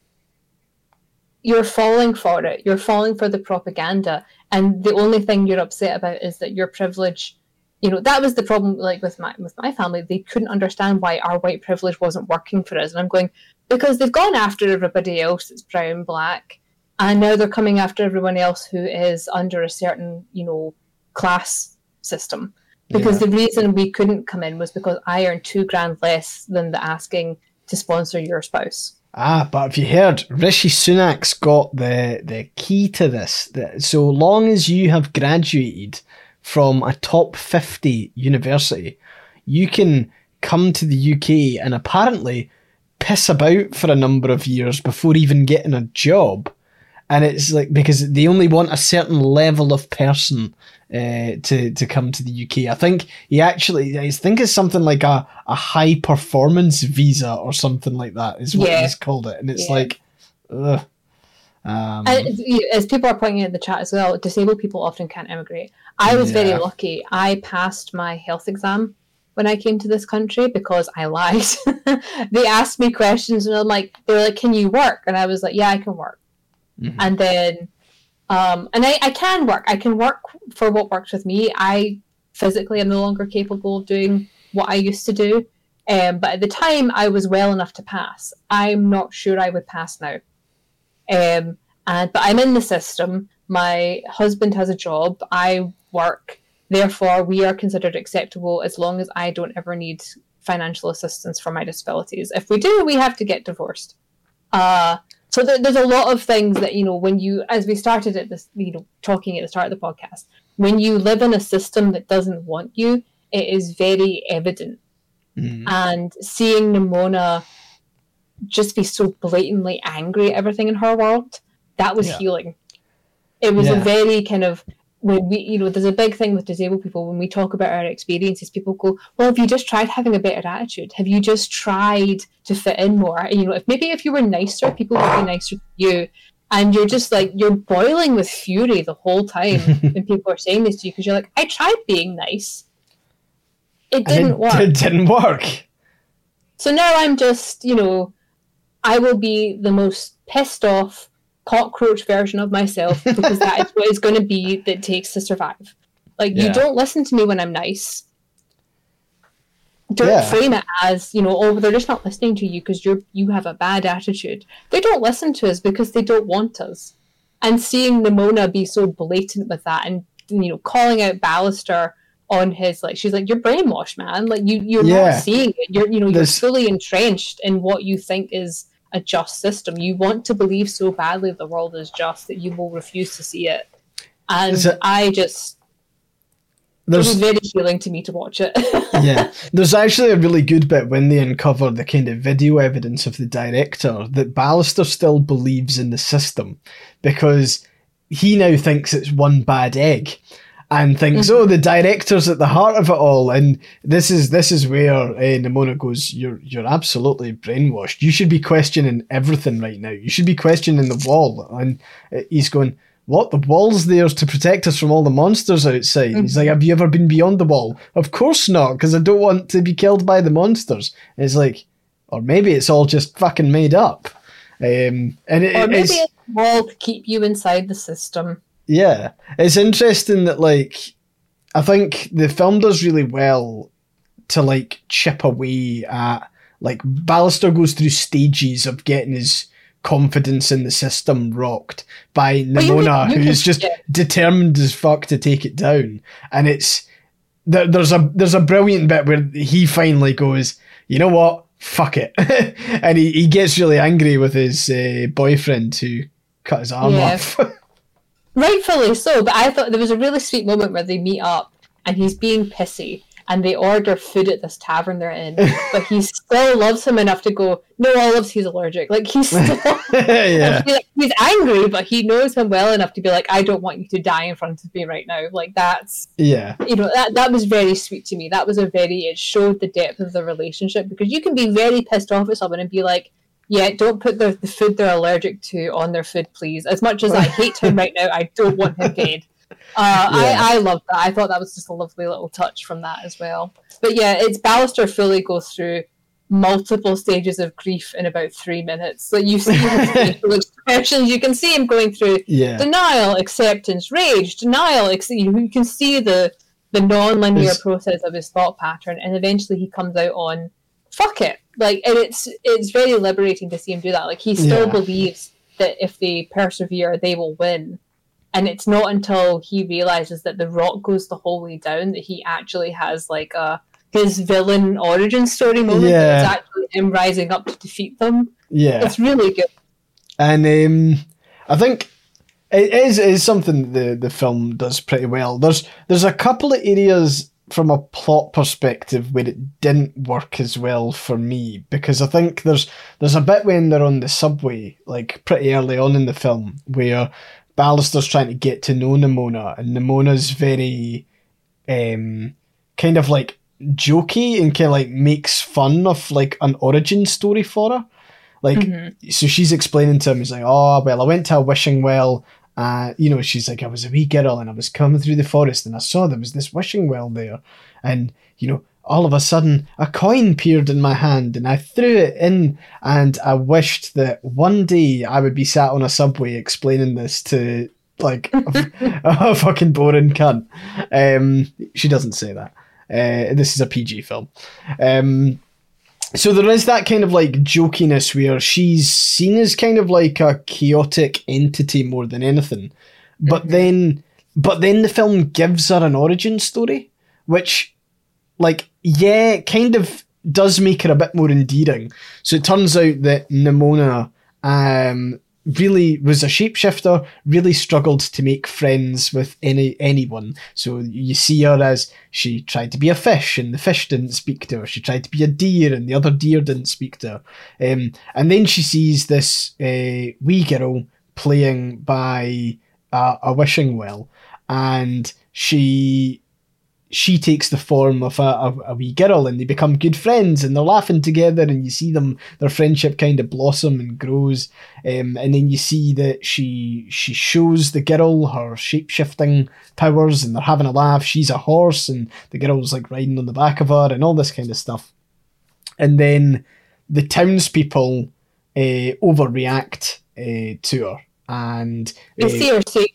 you're falling for it. You're falling for the propaganda, and the only thing you're upset about is that your privilege. You know that was the problem. Like with my with my family, they couldn't understand why our white privilege wasn't working for us, and I'm going because they've gone after everybody else that's brown, black, and now they're coming after everyone else who is under a certain you know class system because the reason we couldn't come in was because I earned two grand less than the asking to sponsor your spouse. Ah, but have you heard? Rishi Sunak's got the the key to this. That so long as you have graduated from a top fifty university, you can come to the UK and apparently piss about for a number of years before even getting a job. And it's like because they only want a certain level of person uh, to to come to the UK. I think he actually, I think it's something like a, a high performance visa or something like that is what Yeah. he's called it. And it's Yeah. like, ugh. Um, as people are pointing out in the chat as well, disabled people often can't immigrate. I was very lucky. I passed my health exam when I came to this country because I lied. they asked me questions and I'm like, they were like, "Can you work?" And I was like, "Yeah, I can work." Mhm. And then, um, and I, I can work. I can work for what works with me. I physically am no longer capable of doing what I used to do. Um, but at the time, I was well enough to pass. I'm not sure I would pass now. Um, and but I'm in the system. My husband has a job. I work. Therefore, we are considered acceptable as long as I don't ever need financial assistance for my disabilities. If we do, we have to get divorced. Uh, so there, there's a lot of things that you know when you, as we started at this, you know, talking at the start of the podcast, when you live in a system that doesn't want you, it is very evident. mm, And seeing Nimona just be so blatantly angry at everything in her world, that was Yeah. healing. It was a very kind of when we, you know, there's a big thing with disabled people when we talk about our experiences. People go, "Well, have you just tried having a better attitude? Have you just tried to fit in more? And, you know, if maybe if you were nicer, people would be nicer to you." And you're just like you're boiling with fury the whole time when people are saying this to you because you're like, "I tried being nice, it didn't it, work." It didn't work. So now I'm just, you know, I will be the most pissed off cockroach version of myself because that is what it's going to be that takes to survive. Like Yeah. you don't listen to me when I'm nice. Don't Yeah. frame it as you know, oh, they're just not listening to you because you're you have a bad attitude. They don't listen to us because they don't want us. And seeing Nimona be so blatant with that, and you know, calling out Ballister on his like, she's like, "You're brainwashed, man. Like you, you're Yeah. not seeing it. You're, you know, you're There's- fully entrenched in what you think is a just system. You want to believe so badly the world is just that you will refuse to see it. And it- I just, it was very healing to me to watch it. yeah, there's actually a really good bit when they uncover the kind of video evidence of the director that Ballister still believes in the system because he now thinks it's one bad egg and thinks, oh, the director's at the heart of it all. And this is this is where uh, Nimona goes, you're you're absolutely brainwashed. You should be questioning everything right now. You should be questioning the wall. And uh, he's going. What the wall's there to protect us from all the monsters outside? He's like, "Have you ever been beyond the wall?" Of course not, because I don't want to be killed by the monsters. And it's like, or maybe it's all just fucking made up. Um, and it, or maybe it's, it's a wall to keep you inside the system. Yeah, it's interesting that like I think the film does really well to like chip away at like Ballister goes through stages of getting his confidence in the system rocked by Well, Nimona, you who's just yeah. determined as fuck to take it down. And it's there, there's a there's a brilliant bit where he finally goes, you know what, fuck it, and he, he gets really angry with his uh, boyfriend who cut his arm Yeah. off. Rightfully so, but I thought there was a really sweet moment where they meet up and he's being pissy and they order food at this tavern they're in, but he still loves him enough to go, No olives, he's allergic. Like he's still yeah, he's, he's angry, but he knows him well enough to be like, I don't want you to die in front of me right now. Like that's yeah, you know, that that was very sweet to me. That was a very it showed the depth of the relationship because you can be very pissed off at someone and be like, Yeah, don't put the, the food they're allergic to on their food, please. As much as I hate him right now, I don't want him dead. Uh, Yeah. I, I love that. I thought that was just a lovely little touch from that as well. But yeah, it's Ballister fully goes through multiple stages of grief in about three minutes. So you see his expressions. You can see him going through yeah. denial, acceptance, rage, denial. Ex- you, can see the the non-linear process of his thought pattern, and eventually he comes out on "fuck it." Like, and it's it's very liberating to see him do that. Like, he still Yeah. believes that if they persevere, they will win. And it's not until he realizes that the rock goes the whole way down that he actually has like a his villain origin story moment. Yeah. It's actually him rising up to defeat them. Yeah, It's really good. and um, I think it is it is something the the film does pretty well. There's there's a couple of areas from a plot perspective where it didn't work as well for me because I think there's there's a bit when they're on the subway, like pretty early on in the film, where Ballister's trying to get to know Nimona, and Nimona's very um, kind of like jokey and kind of like makes fun of like an origin story for her. Like, so she's explaining to him, he's like, oh, well, I went to a wishing well. Uh, you know, she's like, I was a wee girl and I was coming through the forest and I saw there was this wishing well there. And, you know, all of a sudden a coin appeared in my hand and I threw it in and I wished that one day I would be sat on a subway explaining this to like a, a fucking boring cunt. Um, she doesn't say that. Uh, this is a PG film. Um, so there is that kind of like jokiness where she's seen as kind of like a chaotic entity more than anything. But mm-hmm. then but then the film gives her an origin story, which like yeah, kind of does make her a bit more endearing. So it turns out that Nimona um really was a shapeshifter, really struggled to make friends with any anyone. So you see her as she tried to be a fish and the fish didn't speak to her. She tried to be a deer and the other deer didn't speak to her. Um, and then she sees this uh, wee girl playing by a, a wishing well, and she she takes the form of a, a, a, wee girl and they become good friends and they're laughing together and you see them their friendship kind of blossom and grows. Um, and then you see that she she shows the girl her shape-shifting powers and they're having a laugh. She's a horse and the girl's like riding on the back of her and all this kind of stuff. And then the townspeople uh, overreact uh, to her and uh, see her say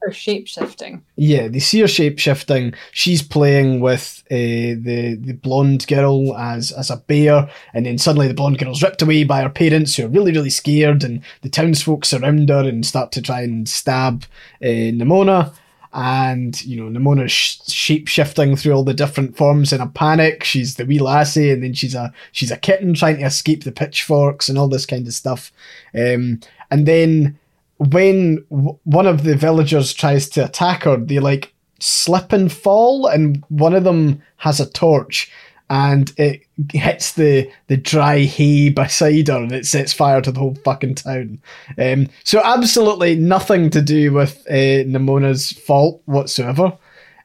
her shape shifting. Yeah, they see her shape shifting. She's playing with uh, the the blonde girl as as a bear, and then suddenly the blonde girl's ripped away by her parents, who are really really scared, and the townsfolk surround her and start to try and stab uh, Nimona. And you know, Nimona's sh- shape shifting through all the different forms in a panic. She's the wee lassie, and then she's a she's a kitten trying to escape the pitchforks and all this kind of stuff. Um, and then when w- one of the villagers tries to attack her, they like slip and fall, and one of them has a torch and it hits the the dry hay beside her and it sets fire to the whole fucking town. Um, so absolutely nothing to do with uh, Nimona's fault whatsoever.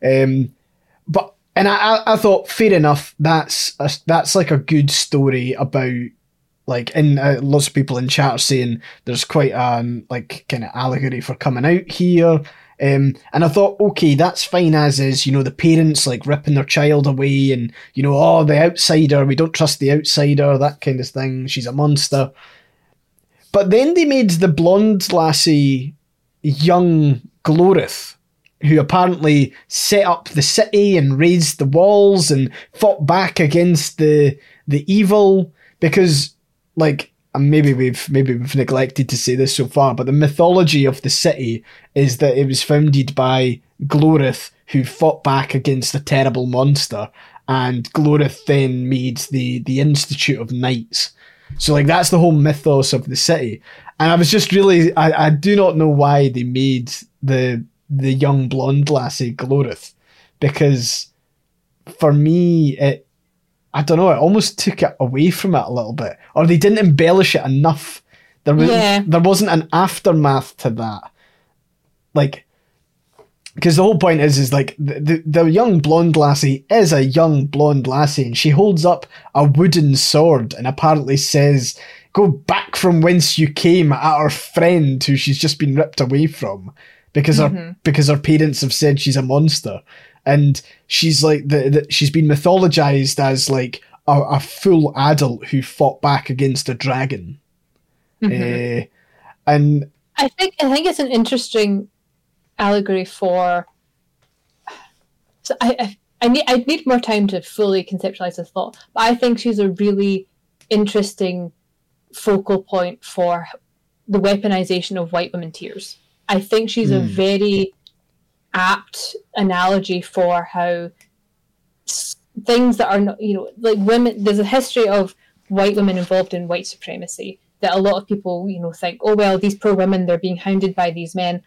Um, but and I, I thought fair enough. That's a, that's like a good story about like and uh, lots of people in chat are saying there's quite a like kind of allegory for coming out here um, and I thought, okay, that's fine as is. You know, the parents like ripping their child away, and you know, oh, the outsider, we don't trust the outsider, that kind of thing. She's a monster. But then they made the blonde lassie young Gloreth, who apparently set up the city and raised the walls and fought back against the the evil because like maybe we've maybe we've neglected to say this so far, but the mythology of the city is that it was founded by Gloreth, who fought back against a terrible monster, and Gloreth then made the the Institute of Knights. So like that's the whole mythos of the city, and I was just really I, I do not know why they made the the young blonde lassie Gloreth, because for me it I don't know, it almost took it away from it a little bit. Or they didn't embellish it enough. There was yeah. there wasn't an aftermath to that. Like because the whole point is is like the, the, the young blonde lassie is a young blonde lassie and she holds up a wooden sword and apparently says go back from whence you came at her friend who she's just been ripped away from because mm-hmm. her because her parents have said she's a monster and she's like the, the she's been mythologized as like a, a, full adult who fought back against a dragon. Mm-hmm. Uh, and I think I think it's an interesting allegory for. So I, I I need I need more time to fully conceptualize this thought, but I think she's a really interesting focal point for the weaponization of white women tears. I think she's mm. a hmm. very apt analogy for how things that are not, you know, like women, there's a history of white women involved in white supremacy that a lot of people, you know, think, oh, well, these poor women, they're being hounded by these men.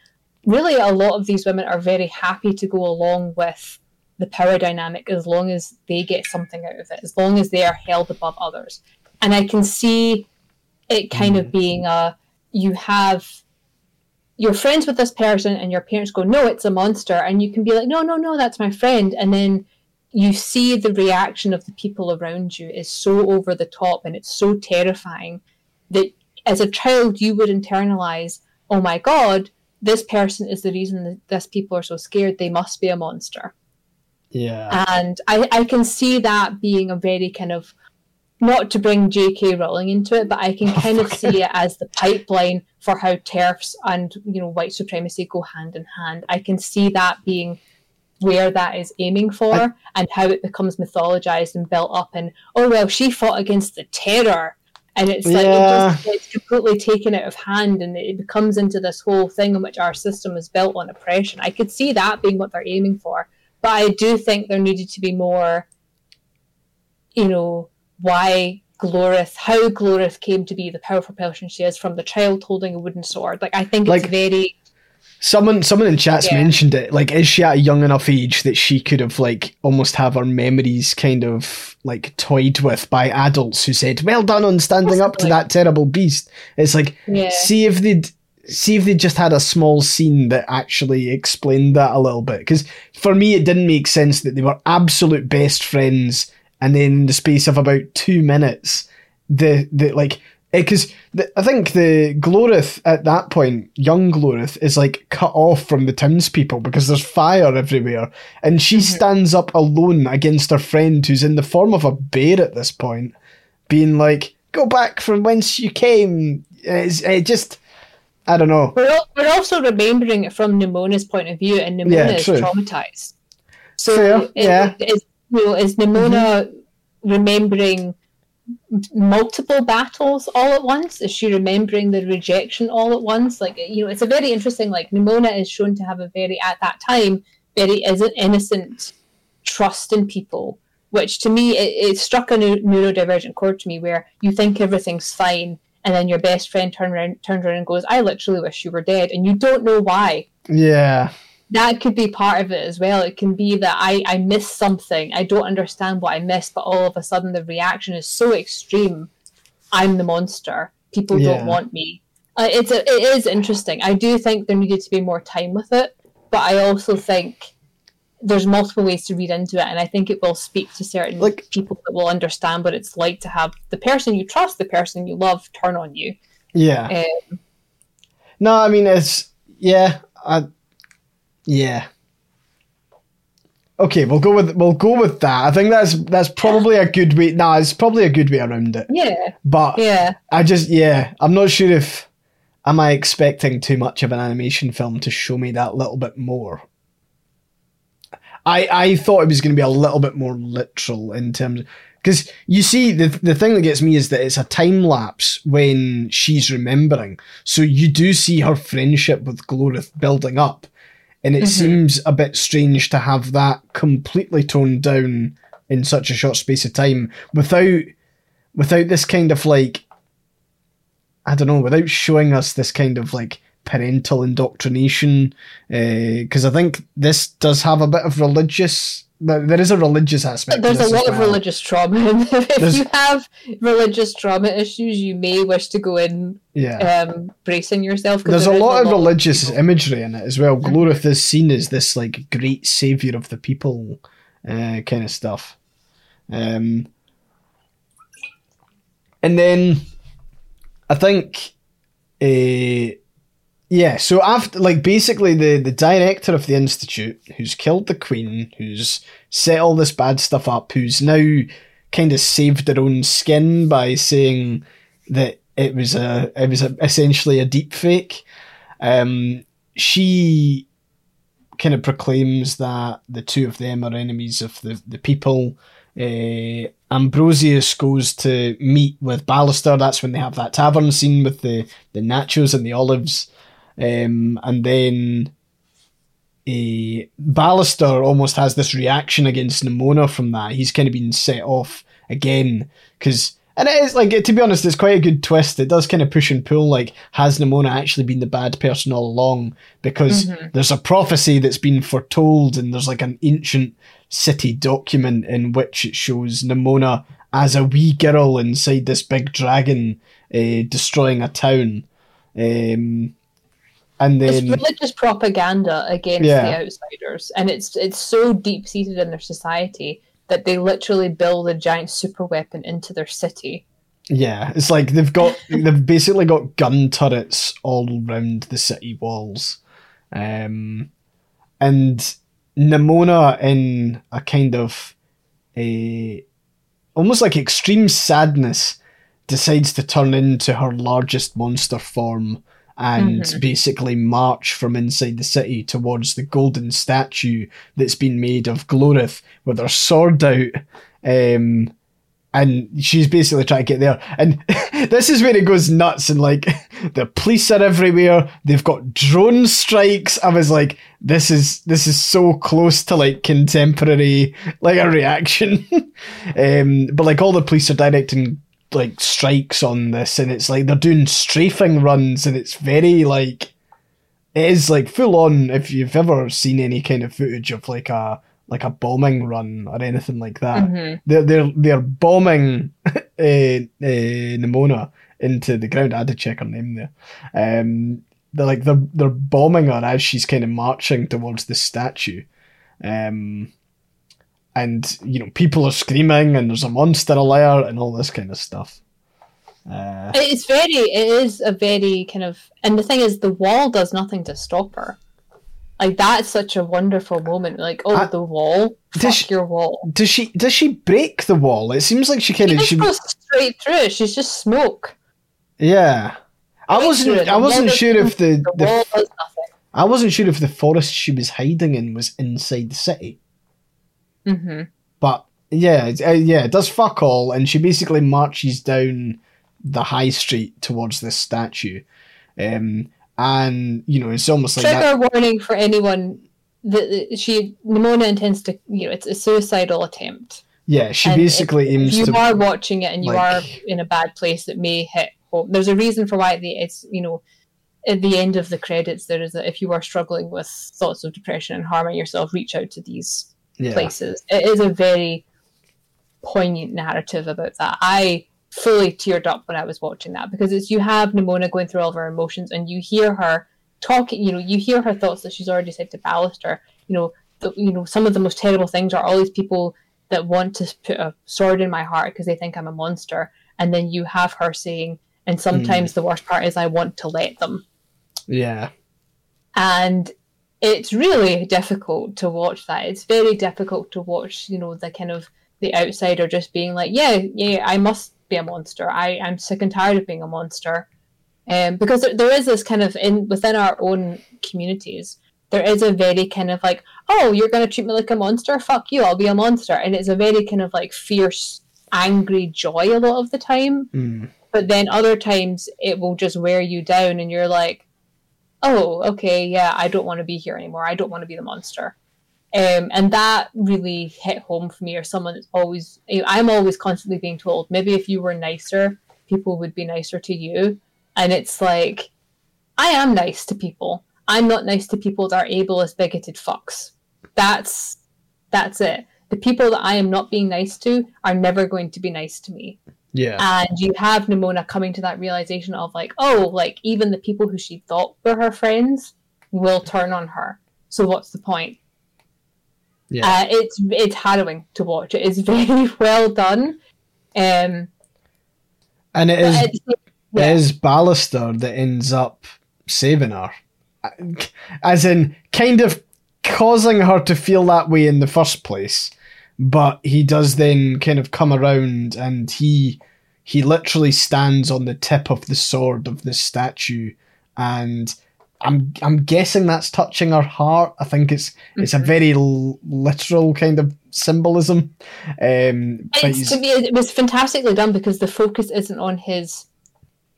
Really, a lot of these women are very happy to go along with the power dynamic as long as they get something out of it, as long as they are held above others. And I can see it kind mm. of being a you have you're friends with this person and your parents go no it's a monster and you can be like no no no that's my friend and then you see the reaction of the people around you is so over the top and it's so terrifying that as a child, you would internalize, oh my god, this person is the reason that this people are so scared. They must be a monster. Yeah. And I, I can see that being a very kind of not to bring J.K. Rowling into it, but I can oh, kind of see it as the pipeline for how TERFs and you know white supremacy go hand in hand. I can see that being where that is aiming for I, and how it becomes mythologized and built up and oh well she fought against the terror and it's like yeah. it just, it's completely taken out of hand and it becomes into this whole thing in which our system is built on oppression i could see that being what they're aiming for but i do think there needed to be more you know why Gloreth, how Gloreth came to be the powerful person she is from the child holding a wooden sword. Like I think like, it's very Someone someone in chat's yeah. mentioned it. Like, is she at a young enough age that she could have like almost have her memories kind of like toyed with by adults who said, Well done on standing Possibly. up to that terrible beast. It's like yeah. see if they'd see if they just had a small scene that actually explained that a little bit. Because for me it didn't make sense that they were absolute best friends and then in the space of about two minutes the the like because eh, I think the Gloreth at that point, young Gloreth, is like cut off from the townspeople because there's fire everywhere, and she mm-hmm. stands up alone against her friend who's in the form of a bear at this point, being like, "Go back from whence you came." It's, it just, I don't know. We're, al- we're also remembering it from Nimona's point of view, and Nimona yeah, is traumatized. So, Fair, it, yeah. Is, you know, is Nimona mm-hmm. remembering? multiple battles all at once? Is she remembering the rejection all at once? Like, you know, it's a very interesting, like, Nimona is shown to have a very, at that time, very innocent trust in people, which to me, it, it struck a neurodivergent chord to me where you think everything's fine and then your best friend turn around, turns around and goes, I literally wish you were dead. And you don't know why. Yeah that could be part of it as well. It can be that I, I miss something. I don't understand what I missed, but all of a sudden the reaction is so extreme. I'm the monster. People yeah. don't want me. Uh, it's a, it is interesting. I do think there needed to be more time with it, but I also think there's multiple ways to read into it, and I think it will speak to certain like, people that will understand what it's like to have the person you trust, the person you love, turn on you. Yeah. Um, no, I mean it's yeah. I yeah. Okay, we'll go with we'll go with that. I think that's that's probably a good way. Nah, it's probably a good way around it. Yeah. But yeah, I just yeah, I'm not sure if am I expecting too much of an animation film to show me that little bit more. I I thought it was going to be a little bit more literal in terms because you see the the thing that gets me is that it's a time lapse when she's remembering, so you do see her friendship with Gloreth building up and it mm-hmm. seems a bit strange to have that completely toned down in such a short space of time without without this kind of like I don't know, without showing us this kind of like parental indoctrination, because uh, I think this does have a bit of religious there is a religious aspect. There's a lot well. of religious trauma. if There's, you have religious trauma issues, you may wish to go in yeah. um, bracing yourself. There's a lot, a lot of religious of imagery in it as well. Mm-hmm. Gloreth is seen as this like great savior of the people, uh, kind of stuff. Um, and then I think uh, yeah, so after like basically the the director of the institute who's killed the queen, who's set all this bad stuff up, who's now kind of saved their own skin by saying that it was a it was a, essentially a deep fake. Um, she kind of proclaims that the two of them are enemies of the the people. Uh, Ambrosius goes to meet with Ballister. That's when they have that tavern scene with the the nachos and the olives. Um, and then a Ballister almost has this reaction against Nimona from that. He's kind of been set off again because. And it is like to be honest, it's quite a good twist. It does kind of push and pull. Like, has Nimona actually been the bad person all along? Because mm-hmm. there's a prophecy that's been foretold, and there's like an ancient city document in which it shows Nimona as a wee girl inside this big dragon uh, destroying a town. Um, and then it's religious propaganda against yeah. the outsiders, and it's it's so deep seated in their society that they literally build a giant super weapon into their city Yeah, it's like they've got they've basically got gun turrets all around the city walls, um, and Nimona in a kind of a almost like extreme sadness decides to turn into her largest monster form and Mhm. basically march from inside the city towards the golden statue that's been made of Gloreth with her sword out. Um, and she's basically trying to get there. And this is where it goes nuts. And like the police are everywhere. They've got drone strikes. I was like, this is this is so close to like contemporary like a reaction. um, but like all the police are directing like strikes on this, and it's like they're doing strafing runs, and it's very like it is like full on. If you've ever seen any kind of footage of like a like a bombing run or anything like that, Mhm. they're they're they're bombing uh, uh, Nimona into the ground. I had to check her name there. Um, they're like they're they're bombing her as she's kind of marching towards the statue. Um, and you know people are screaming and there's a monster alert and all this kind of stuff. Uh, It's very, it is a very kind of, and the thing is, the wall does nothing to stop her. Like that's such a wonderful moment. Like, oh, I- the wall, Does fuck she- your wall. does she does she break the wall? It seems like she kind of just she goes straight through. She's just smoke. yeah. I wasn't. I wasn't sure if the, The the wall does nothing. I wasn't sure if the forest she was hiding in was inside the city. Hmm But yeah, it- uh, yeah, it does fuck all, and she basically marches down the high street towards this statue, um, and you know it's almost like Trigger warning for anyone that she Nimona intends to. You know, it's a suicidal attempt. Yeah, she And basically if, aims if you to. are watching it and you like- are in a bad place that may hit home. There's a reason for why the it's you know at the end of the credits there is that if you are struggling with thoughts of depression and harming yourself, reach out to these yeah, places. It is a very poignant narrative about that. I fully teared up when I was watching that because it's you have Nimona going through all of her emotions and you hear her talking. You know, you hear her thoughts that she's already said to Ballister. You know, the, you know some of the most terrible things are all these people that want to put a sword in my heart because they think I'm a monster, and then you have her saying, and sometimes hmm. the worst part is I want to let them yeah, and it's really difficult to watch that. It's very difficult to watch you know the kind of the outsider just being like yeah yeah i must be a monster. I i'm sick and tired of being a monster. Um, because there, there is this kind of in within our own communities there is a very kind of like oh you're going to treat me like a monster? Fuck you i'll be a monster. And it's a very kind of like fierce angry joy a lot of the time. Mm, but then other times it will just wear you down and you're like oh okay yeah i don't want to be here anymore i don't want to be the monster. Um, and that really hit home for me or someone that's always i'm always constantly being told maybe if you were nicer people would be nicer to you. And it's like i am nice to people. I'm not nice to people that are ableist bigoted fucks. That's that's it. The people that i am not being nice to are never going to be nice to me yeah, and you have Nimona coming to that realization of like, oh, like even the people who she thought were her friends will turn on her. So what's the point? yeah. Uh, it's it's harrowing to watch. It is very well done. Um, and it is it is Ballister that ends up saving her, as in kind of causing her to feel that way in the first place. But he does then kind of come around, and he he literally stands on the tip of the sword of this statue, and I'm I'm guessing that's touching her heart. I think it's it's a Mhm. very l- literal kind of symbolism. Um, it's, to me, it was fantastically done because the focus isn't on his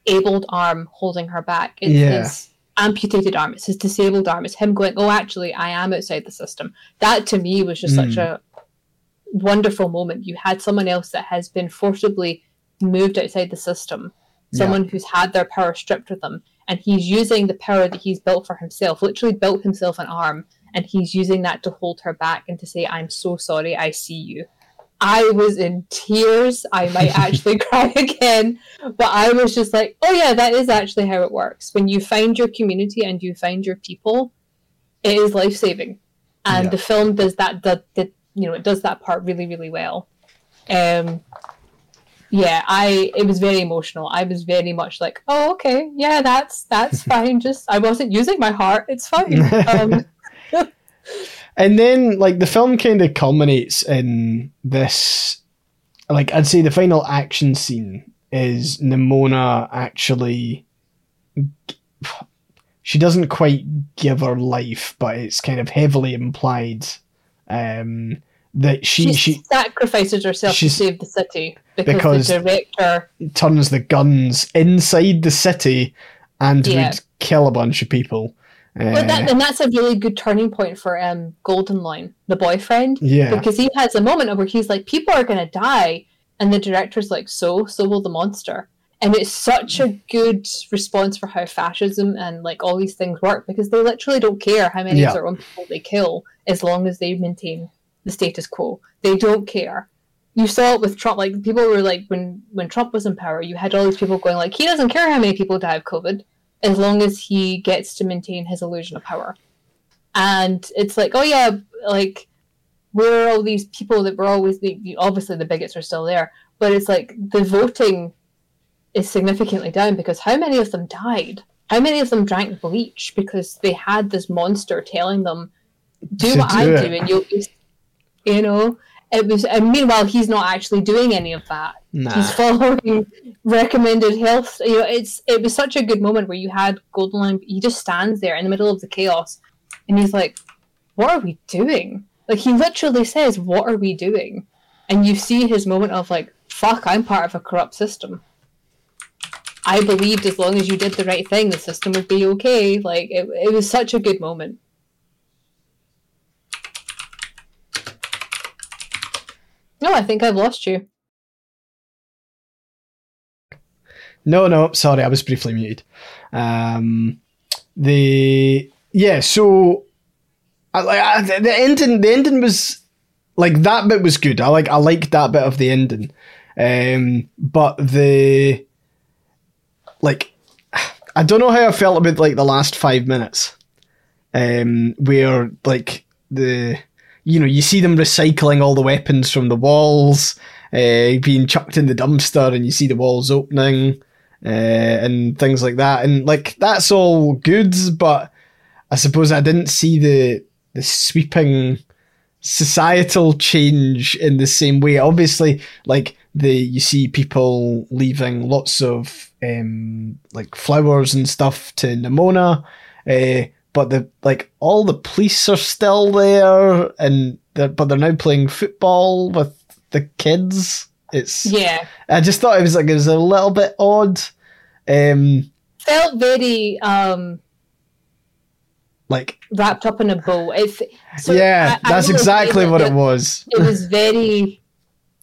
abled arm holding her back. It's Yeah. his amputated arm. It's his disabled arm. It's him going, "Oh, actually, I am outside the system." That to me was just such Mm. a wonderful moment. You had someone else that has been forcibly moved outside the system, Yeah. someone who's had their power stripped of them, and he's using the power that he's built for himself. Literally built himself an arm, and he's using that to hold her back and to say, "I'm so sorry. I see you." I was in tears. I might actually cry again. But I was just like, oh, yeah, that is actually how it works. When you find your community and you find your people, it is life saving. And Yeah. the film does that, that, that, you know, it does that part really, really well. Um, yeah, I it was very emotional. I was very much like, oh, okay, yeah, that's that's fine. Just I wasn't using my heart. It's fine. Um, and then like the film kind of culminates in this like I'd say the final action scene is Nimona actually she doesn't quite give her life, but it's kind of heavily implied um, that she she, she sacrifices herself to save the city because, because- the director turns the guns inside the city and Yeah. would kill a bunch of people. Uh, But that, and that's a really good turning point for um, Goldenloin, the boyfriend, yeah, because he has a moment where he's like, "People are going to die," and the director's like, "So, so will the monster." And it's such a mm. good response for how fascism and like all these things work because they literally don't care how many Yeah. of their own people they kill as long as they maintain the status quo. They don't care. You saw it with Trump. Like people were like, when when Trump was in power, you had all these people going like, he doesn't care how many people die of COVID as long as he gets to maintain his illusion of power. And it's like, oh yeah, like where are all these people that were always the obviously the bigots are still there, but it's like the voting is significantly down because how many of them died? How many of them drank bleach because they had this monster telling them, "Do To what I do do," and you'll, you know, it was. And meanwhile, he's not actually doing any of that nah. he's following recommended health you know it's it was such a good moment where you had Goldenloin he just stands there in the middle of the chaos and he's like what are we doing like he literally says what are we doing and you see his moment of like fuck i'm part of a corrupt system i believed as long as you did the right thing the system would be okay like it, it was such a good moment no i think i've lost you No, no, sorry, I was briefly muted. Um, the yeah, so I, I, the the ending. The ending was like that bit was good. I like I liked that bit of the ending, um, but the like I don't know how I felt about like the last five minutes, um, where like the you know you see them recycling all the weapons from the walls. Uh, being chucked in the dumpster, and you see the walls opening, uh, and things like that. And like that's all good, but I suppose I didn't see the the sweeping societal change in the same way. Obviously, like the you see people leaving lots of um, like flowers and stuff to Nimona, uh, but the like all the police are still there, and they're, but they're now playing football with the kids. It's yeah I just thought it was like it was a little bit odd. Um, felt very um like wrapped up in a bow. It's so yeah, I- I that's exactly what it was. It was very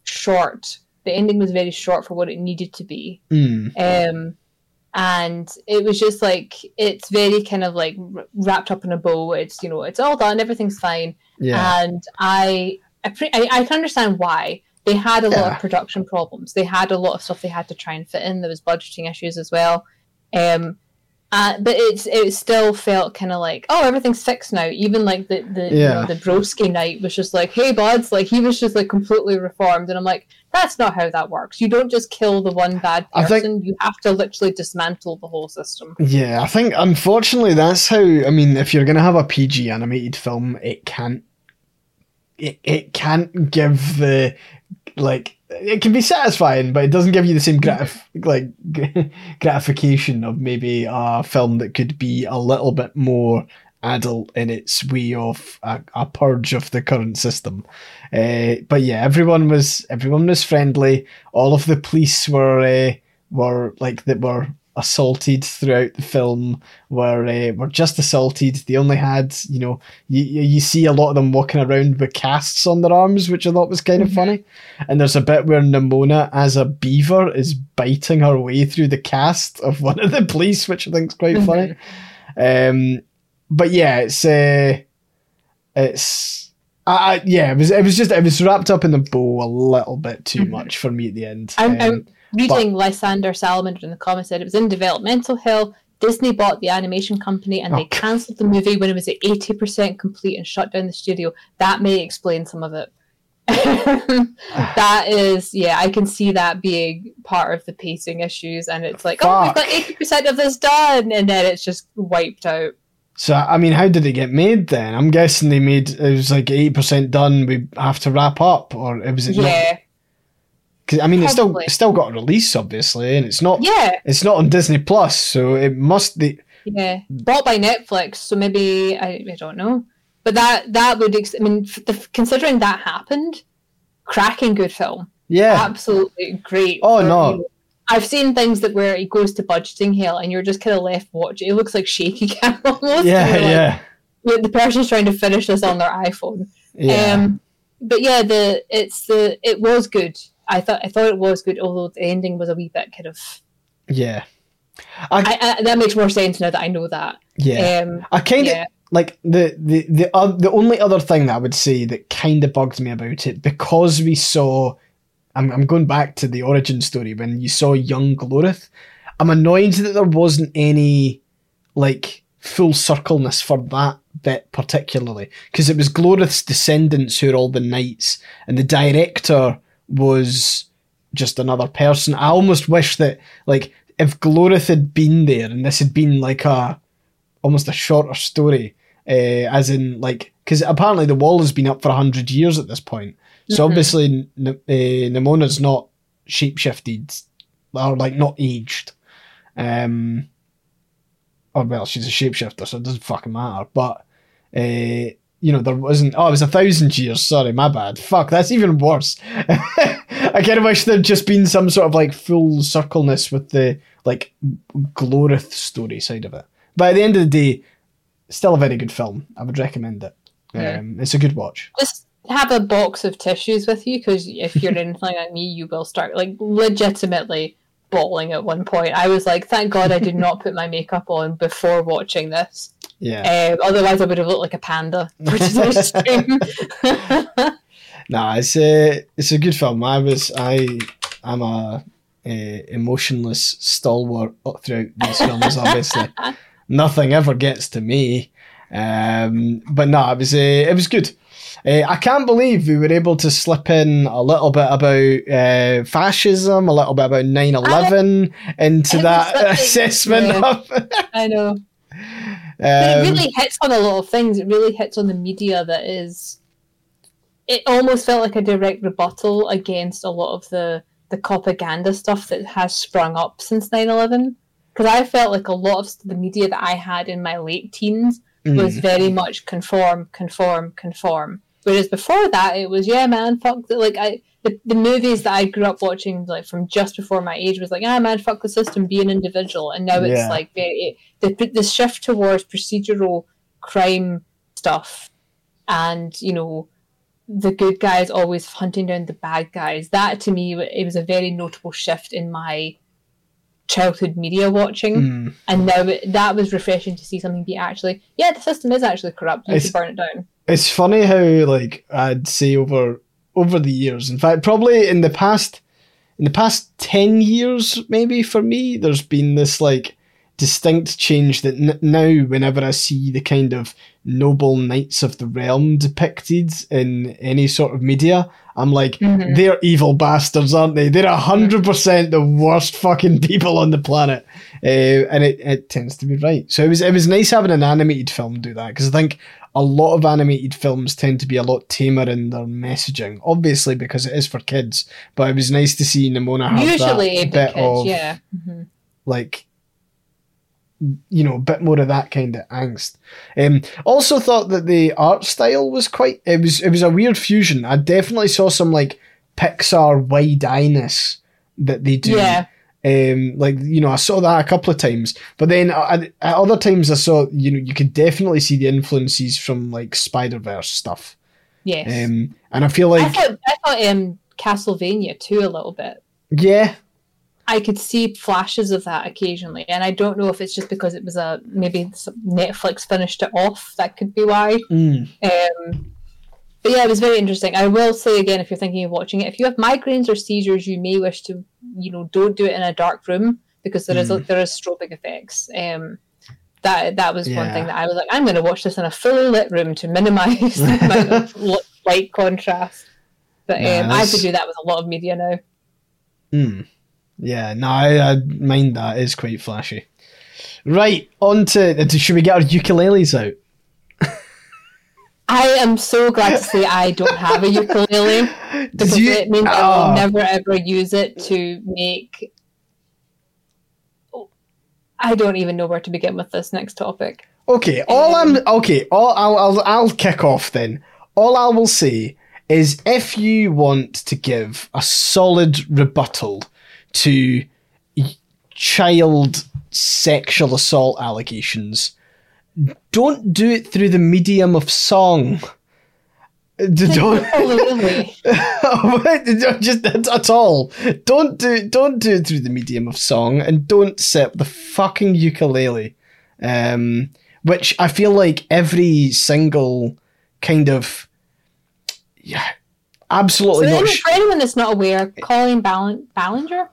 short. The ending was very short for what it needed to be. Mm, Um and it was just like it's very kind of like wrapped up in a bow. It's you know it's all done, everything's fine, yeah, and I I, pre- I I can understand why they had a lot of production problems. They had a lot of stuff they had to try and fit in. There was budgeting issues as well. Um, uh, but it's it still felt kind of like oh everything's fixed now. Even like the the you Yeah. know, the broski knight was just like hey buds like he was just like completely reformed and I'm like that's not how that works. You don't just kill the one bad I think- person. You have to literally dismantle the whole system. yeah. I think unfortunately that's how. I mean, if you're gonna have a PG animated film, it can't. It it can't give the like it can be satisfying, but it doesn't give you the same gratif- like gratification of maybe a film that could be a little bit more adult in its way of a, a purge of the current system. Uh, but yeah, everyone was everyone was friendly. All of the police were uh, were like that were assaulted throughout the film were uh, were just assaulted. They only had you know you you see a lot of them walking around with casts on their arms, which I thought was kind of Mhm. funny. And there's a bit where Nimona, as a beaver, is biting her way through the cast of one of the police, which I think is quite funny. Um, but yeah, it's uh, it's I, I yeah, it was it was just it was wrapped up in the bow a little bit too Mhm. much for me at the end. I'm, Um, I'm reading Lysander Salamander in the comments said it was in developmental hell. Disney bought the animation company and Oh, they cancelled the movie when it was at 80% complete and shut down the studio. That may explain some of it. that is, yeah, I can see that being part of the pacing issues, and it's like, oh, we've got eighty percent of this done, and then it's just wiped out. So I mean, how did it get made then? I'm guessing they made it was like eighty percent done. We have to wrap up, or it was it not? Because I mean, it's still it's still got a release, obviously, and it's not yeah, it's not on Disney Plus, so it must be. yeah. Bought by Netflix, so maybe I, I don't know, but that that would, ex- I mean, f- the, considering that happened, cracking good film. Yeah, absolutely great. Oh, no. you I've seen things that where it goes to budgeting hell and you're just kind of left watching. It looks like shaky cam almost. yeah, like, yeah, "Wait, The person's trying to finish this on their iPhone. yeah. Um, but yeah, the it's the it was good. I thought I thought it was good, although the ending was a wee bit kind of. yeah, I, I, that makes more sense now that I know that. yeah. Um, I kind of yeah, like the the the uh, the only other thing that I would say that kind of bugged me about it because we saw. I'm I'm going back to the origin story when you saw young Gloreth. I'm annoyed that there wasn't any like full circleness for that bit particularly because it was Gloreth's descendants who are all the knights and the director was just another person. I almost wish that like if Gloreth had been there and this had been like a almost a shorter story, uh, as in like because apparently the wall has been up for hundred years at this point. So Mhm. obviously N- uh, Nimona's not shapeshifted or like not aged. Um, or well, she's a shapeshifter, so it doesn't fucking matter. But uh, you know, there wasn't. Oh, it was a thousand years. Sorry, my bad. Fuck, that's even worse. I kind of wish there'd just been some sort of like full circleness with the like Gloreth story side of it. But at the end of the day, still a very good film. I would recommend it. Yeah. Um, it's a good watch. just have a box of tissues with you because if you're anything like me, you will start like legitimately bawling at one point. I was like, thank God I did not put my makeup on before watching this. Yeah. Um, otherwise, I would have looked like a panda for today's stream. Nah, it's a it's a good film. I was I I'm a, uh emotionless stalwart throughout these films. Obviously, nothing ever gets to me. Um, but no, it was uh, it was good. Uh, I can't believe we were able to slip in a little bit about uh, fascism, a little bit about 9-11 into that assessment yeah. of. I know. But it Um, really hits on a lot of things. It really hits on the media that is. It almost felt like a direct rebuttal against a lot of the the propaganda stuff that has sprung up since 9-11. Because I felt like a lot of the media that I had in my late teens was mm, very much conform, conform, conform. Whereas before that, it was yeah, man, fuck. The, like I, the, the movies that I grew up watching, like from just before my age, was like ah, man, fuck the system, be an individual. And now it's Yeah. like very the the shift towards procedural crime stuff, and you know, the good guys always hunting down the bad guys. That to me, it was a very notable shift in my childhood media watching mm. and now it, that was refreshing to see something be actually yeah the system is actually corrupt you It's- should burn it down It's funny how like I'd say over over the years. In fact, probably in the past in the past ten years, maybe for me, there's been this like distinct change that n- now whenever I see the kind of noble knights of the realm depicted in any sort of media, I'm like, Mhm. they're evil bastards, aren't they? They're hundred percent the worst fucking people on the planet, uh, and it, it tends to be right. So it was it was nice having an animated film do that because I think a lot of animated films tend to be a lot tamer in their messaging, obviously because it is for kids. But it was nice to see Nimona have usually that bit kids of yeah Mhm. like you know a bit more of that kind of angst. Um also thought that the art style was quite it was it was a weird fusion. I definitely saw some like pixar wide eyeness that they do. Yeah. Um like you know i saw that a couple of times but then at, at other times i saw you know you could definitely see the influences from like spider-verse stuff. Yes. Um and i feel like i thought i thought um castlevania too a little bit. Yeah I could see flashes of that occasionally, and I don't know if it's just because it was a maybe Netflix finished it off. That could be why. mm, Um, but yeah, it was very interesting. I will say again, if you're thinking of watching it, if you have migraines or seizures, you may wish to, you know, don't do it in a dark room because there is Mm. there is strobing effects. Um, that that was one thing that I was like, I'm going to watch this in a fully lit room to minimise the amount of light contrast. But um, I have to do that with a lot of media now. Hmm. Yeah, no, I, I mind that. It's quite flashy. Right, on to. Should we get our ukuleles out? I am so glad to say I don't have a ukulele because you? it means I Oh, will ah. never ever use it to make. I don't even know where to begin with this next topic. Okay, all I'm um, okay. All I'll, I'll I'll kick off then. All I will say is, if you want to give a solid rebuttal to child sexual assault allegations, don't do it through the medium of song. Don't Ukulele. Just at, at all. Don't do don't do it through the medium of song, and don't set the fucking ukulele. Um, which I feel like every single kind of yeah, So absolutely not. any- Sh- for anyone that's not aware, Colleen Ballan- Ballinger,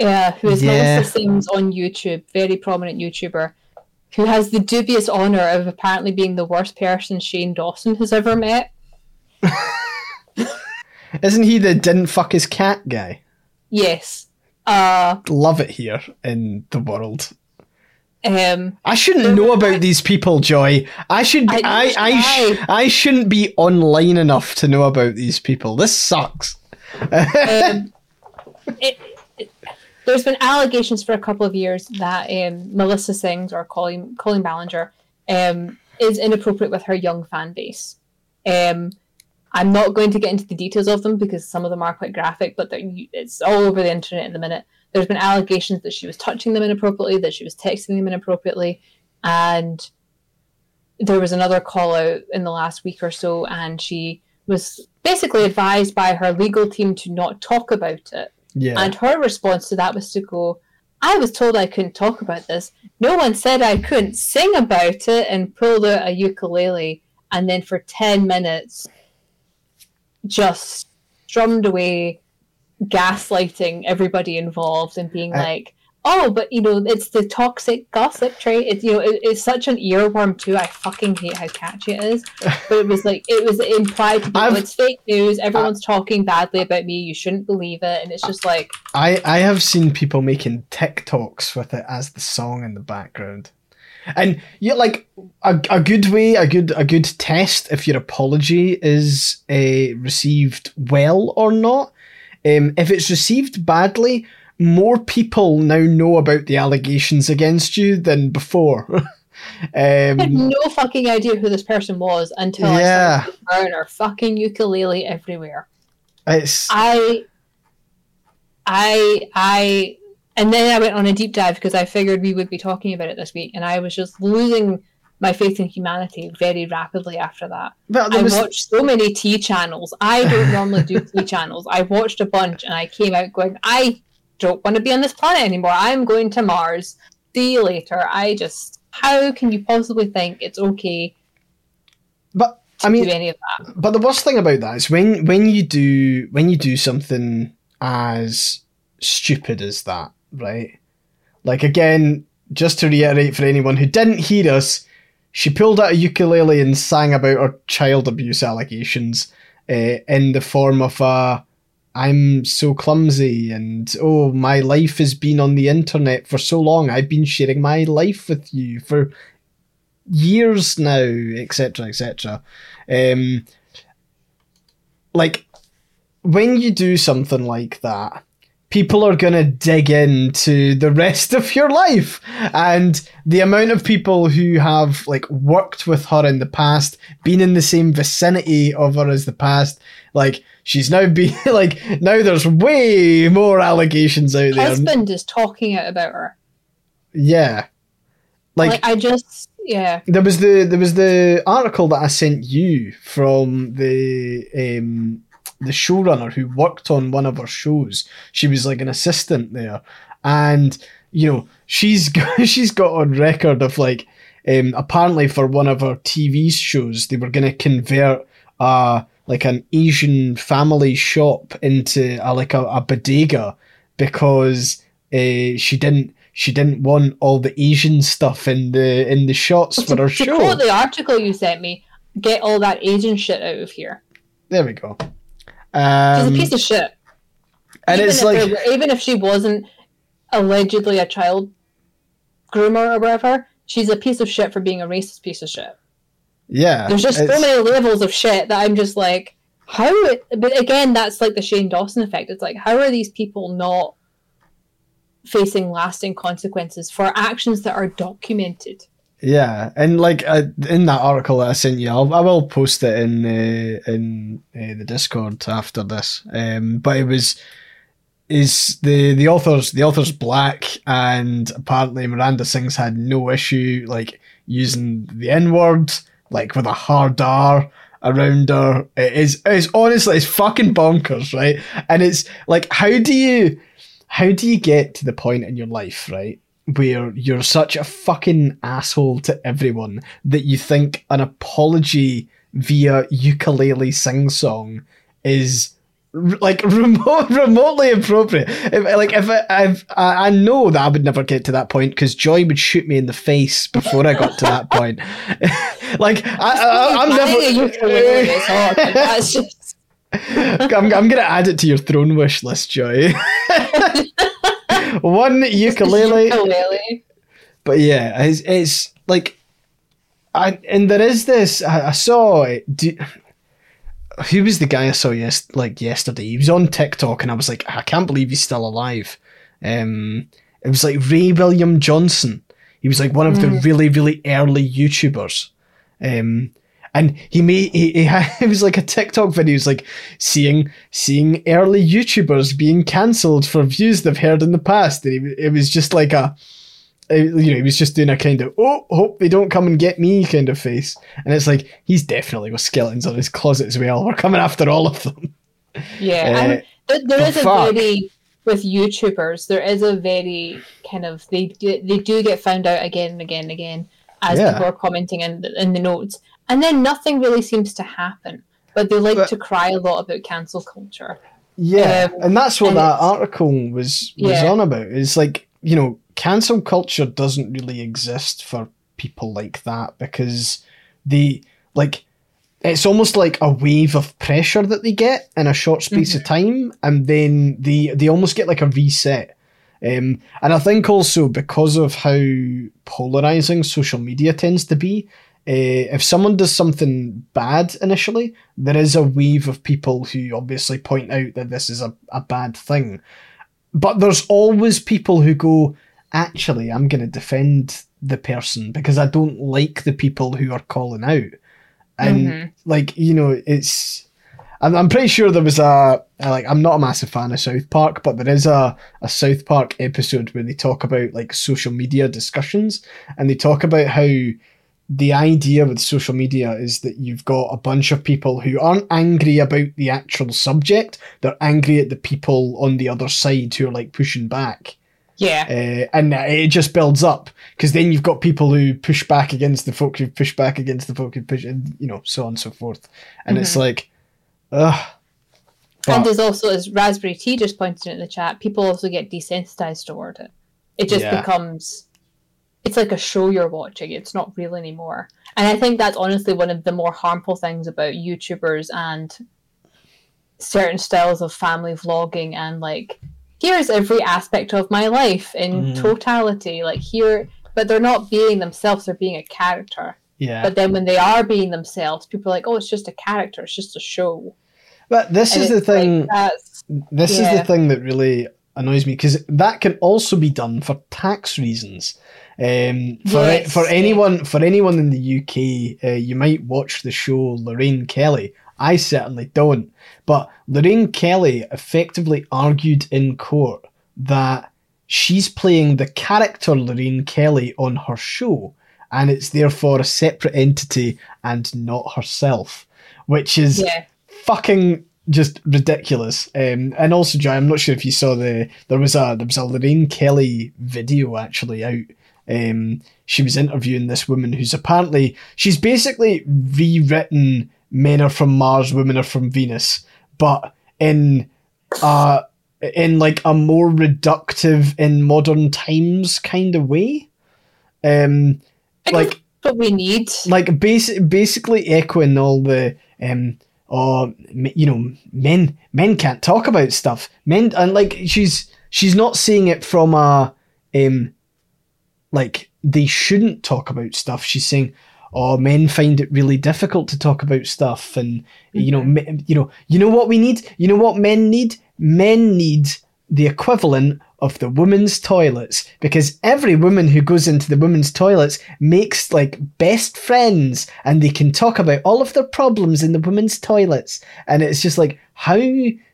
uh, who is Yeah. Melissa Sims on YouTube, very prominent YouTuber, who has the dubious honor of apparently being the worst person Shane Dawson has ever met. Isn't he the didn't fuck his cat guy? Yes. Uh, Love it here in the world. um, I shouldn't know about these people, Joy. I should. I- I I, sh- I shouldn't be online enough to know about these people. This sucks. um, it, it, there's been allegations for a couple of years that um, Melissa Sings or Colleen, Colleen Ballinger um, is inappropriate with her young fan base. Um, I'm not going to get into the details of them because some of them are quite graphic, but it's all over the internet in the minute. There's been allegations that she was touching them inappropriately, that she was texting them inappropriately, and there was another call out in the last week or so, and she was basically advised by her legal team to not talk about it. Yeah. And her response to that was to go, I was told I couldn't talk about this. No one said I couldn't sing about it and pulled out a ukulele and then for 10 minutes just strummed away, gaslighting everybody involved and being like, oh, but you know, it's the toxic gossip trait. It's, you know, it, it's such an earworm too. I fucking hate how catchy it is. But it was like, it was implied to be, oh, it's fake news. Everyone's talking badly about me. You shouldn't believe it. And it's just like, I, I have seen people making TikToks with it as the song in the background. And yeah, like a, a good way, a good a good test if your apology is uh, received well or not. Um, if it's received badly, more people now know about the allegations against you than before. I had um, no fucking idea who this person was until Yeah. I started burn her fucking ukulele everywhere. it's I, I, I, and then I went on a deep dive because I figured we would be talking about it this week, and I was just losing my faith in humanity very rapidly after that. I was, watched so many T channels. I don't normally do T channels. I watched a bunch, and I came out going, I don't want to be on this planet anymore. I'm going to Mars. See you later. I just, how can you possibly think it's okay but I mean, do any of that? But the worst thing about that is when when you do when you do something as stupid as that, right? Like again, just to reiterate for anyone who didn't hear us, she pulled out a ukulele and sang about her child abuse allegations uh, in the form of a I'm so clumsy and oh my life has been on the internet for so long. I've been sharing my life with you for years now, etc. etc. Um, like when you do something like that, people are gonna dig into the rest of your life, and the amount of people who have like worked with her in the past, been in the same vicinity of her as the past, like she's now be like now there's way more allegations out there. Husband is talking out about her. Yeah, Like, like I just, yeah. there was the there was the article that I sent you from the um the showrunner who worked on one of her shows. She was like an assistant there, and you know she's got, she's got on record of like um apparently for one of her TV shows they were going to convert uh like an Asian family shop into a, like a, a bodega because uh, she didn't she didn't want all the Asian stuff in the in the shots for her to show. quote the article you sent me, get all that Asian shit out of here. There we go. Um, She's a piece of shit. and even it's like, there- even if she wasn't allegedly a child groomer or whatever, she's a piece of shit for being a racist piece of shit. yeah, There's just so many levels of shit that I'm just like, how? But again, that's like the Shane Dawson effect. It's like, how are these people not facing lasting consequences for actions that are documented? Yeah, and like uh, in that article that I sent you, I'll, I will post it in uh, in uh, the Discord after this. Um, but it was is the the author's the author's black, and apparently Miranda Sings had no issue like using the N word like with a hard R around her. It is it's honestly it's fucking bonkers, right? And it's like how do you how do you get to the point in your life, right? Where you're such a fucking asshole to everyone that you think an apology via ukulele sing song is like remote, remotely appropriate. If, like if I, I, I know that I would never get to that point because Joy would shoot me in the face before I got to that point. like I, I, I'm I think a ukulele is hard, but never. I'm, I'm gonna add it to your throne wish list, Joy. One ukulele. ukulele. But yeah, it's, it's like, I and there is this. I, I saw. it. Do, who was the guy I saw yes like yesterday? He was on TikTok, and I was like, I can't believe he's still alive. Um, it was like Ray William Johnson. He was like one of the really really early YouTubers. Um, and he made he, he had it was like a TikTok video. It was like seeing seeing early YouTubers being cancelled for views they've heard in the past. And he, it was just like a you know, he was just doing a kind of oh, hope they don't come and get me kind of face, and it's like he's definitely got skeletons on his closet as well. We're coming after all of them. Yeah, Uh, and th- there a fuck? very with YouTubers. There is a very kind of they do, they do get found out again and again and again as Yeah. people are commenting in the, in the notes, and then nothing really seems to happen. But they like But- to cry a lot about cancel culture. Yeah, Um, and that's what and that article was was Yeah. on about. It's like you know, cancel culture doesn't really exist for people like that because they like it's almost like a wave of pressure that they get in a short space of time, and then they they almost get like a reset. Um, and I think also because of how polarizing social media tends to be, uh, if someone does something bad initially, there is a wave of people who obviously point out that this is a, a bad thing. But there's always people who go, actually, I'm going to defend the person because I don't like the people who are calling out. And, Mhm. like, you know, it's. I'm, I'm pretty sure there was a like I'm not a massive fan of South Park, but there is a, a South Park episode where they talk about like social media discussions and they talk about how the idea with social media is that you've got a bunch of people who aren't angry about the actual subject, they're angry at the people on the other side who are like pushing back. Yeah, Uh, and it just builds up because then you've got people who push back against the folk who push back against the folk who push, and you know, so on and so forth. And it's like, ugh. and there's also as Raspberry Tea just pointed in the chat, people also get desensitized toward it. It just Yeah. becomes it's like a show you're watching. It's not real anymore. And I think that's honestly one of the more harmful things about YouTubers and certain styles of family vlogging and like here's every aspect of my life in Mhm. totality. Like here but they're not being themselves, they're being a character. yeah. But then when they are being themselves, people are like, Oh, it's just a character, it's just a show. But this And is the like, thing. that's This is the thing that really annoys me because that can also be done for tax reasons. Um, for Yes, for anyone for anyone in the UK, uh, you might watch the show Lorraine Kelly. I certainly don't, but Lorraine Kelly effectively argued in court that she's playing the character Lorraine Kelly on her show, and it's therefore a separate entity and not herself, which is yeah. fucking just ridiculous. Um, and also, Joy, I'm not sure if you saw the there was a there was a Lorraine Kelly video actually out. Um, she was interviewing this woman who's apparently she's basically rewritten "Men are from Mars, Women are from Venus," but in uh in like a more reductive in modern times kind of way. Um, like what we need. like basic, basically echoing all the um oh, you know, men men can't talk about stuff. Men and like she's she's not saying it from a um like they shouldn't talk about stuff. She's saying, "Oh, men find it really difficult to talk about stuff," and mm-hmm. you know, me, you know, you know what we need. You know what men need. Men need the equivalent of the women's toilets because every woman who goes into the women's toilets makes like best friends and they can talk about all of their problems in the women's toilets and it's just like how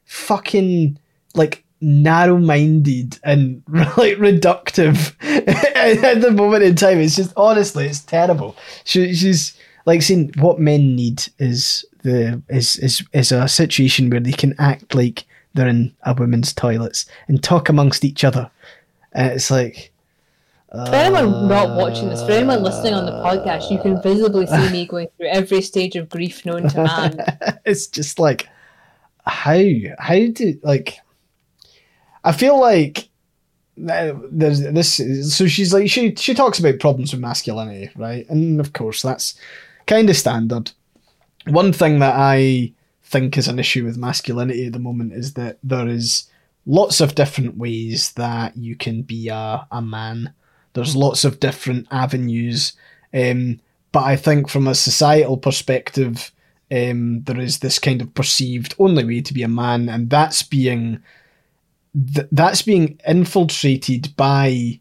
fucking like narrow-minded and like reductive at the moment in time it's just honestly it's terrible she, she's like saying what men need is the is is is a situation where they can act like they're in a women's toilets and talk amongst each other. And it's like. Uh, for anyone not watching this, for anyone listening on the podcast, you can visibly see me going through every stage of grief known to man. it's just like, how? How do, like. I feel like there's this so she's like she she talks about problems with masculinity right and of course that's kind of standard one thing that i think is an issue with masculinity at the moment is that there is lots of different ways that you can be a, a man. There's lots of different avenues. Um, but I think from a societal perspective, um, there is this kind of perceived only way to be a man, and that's being th- that's being infiltrated by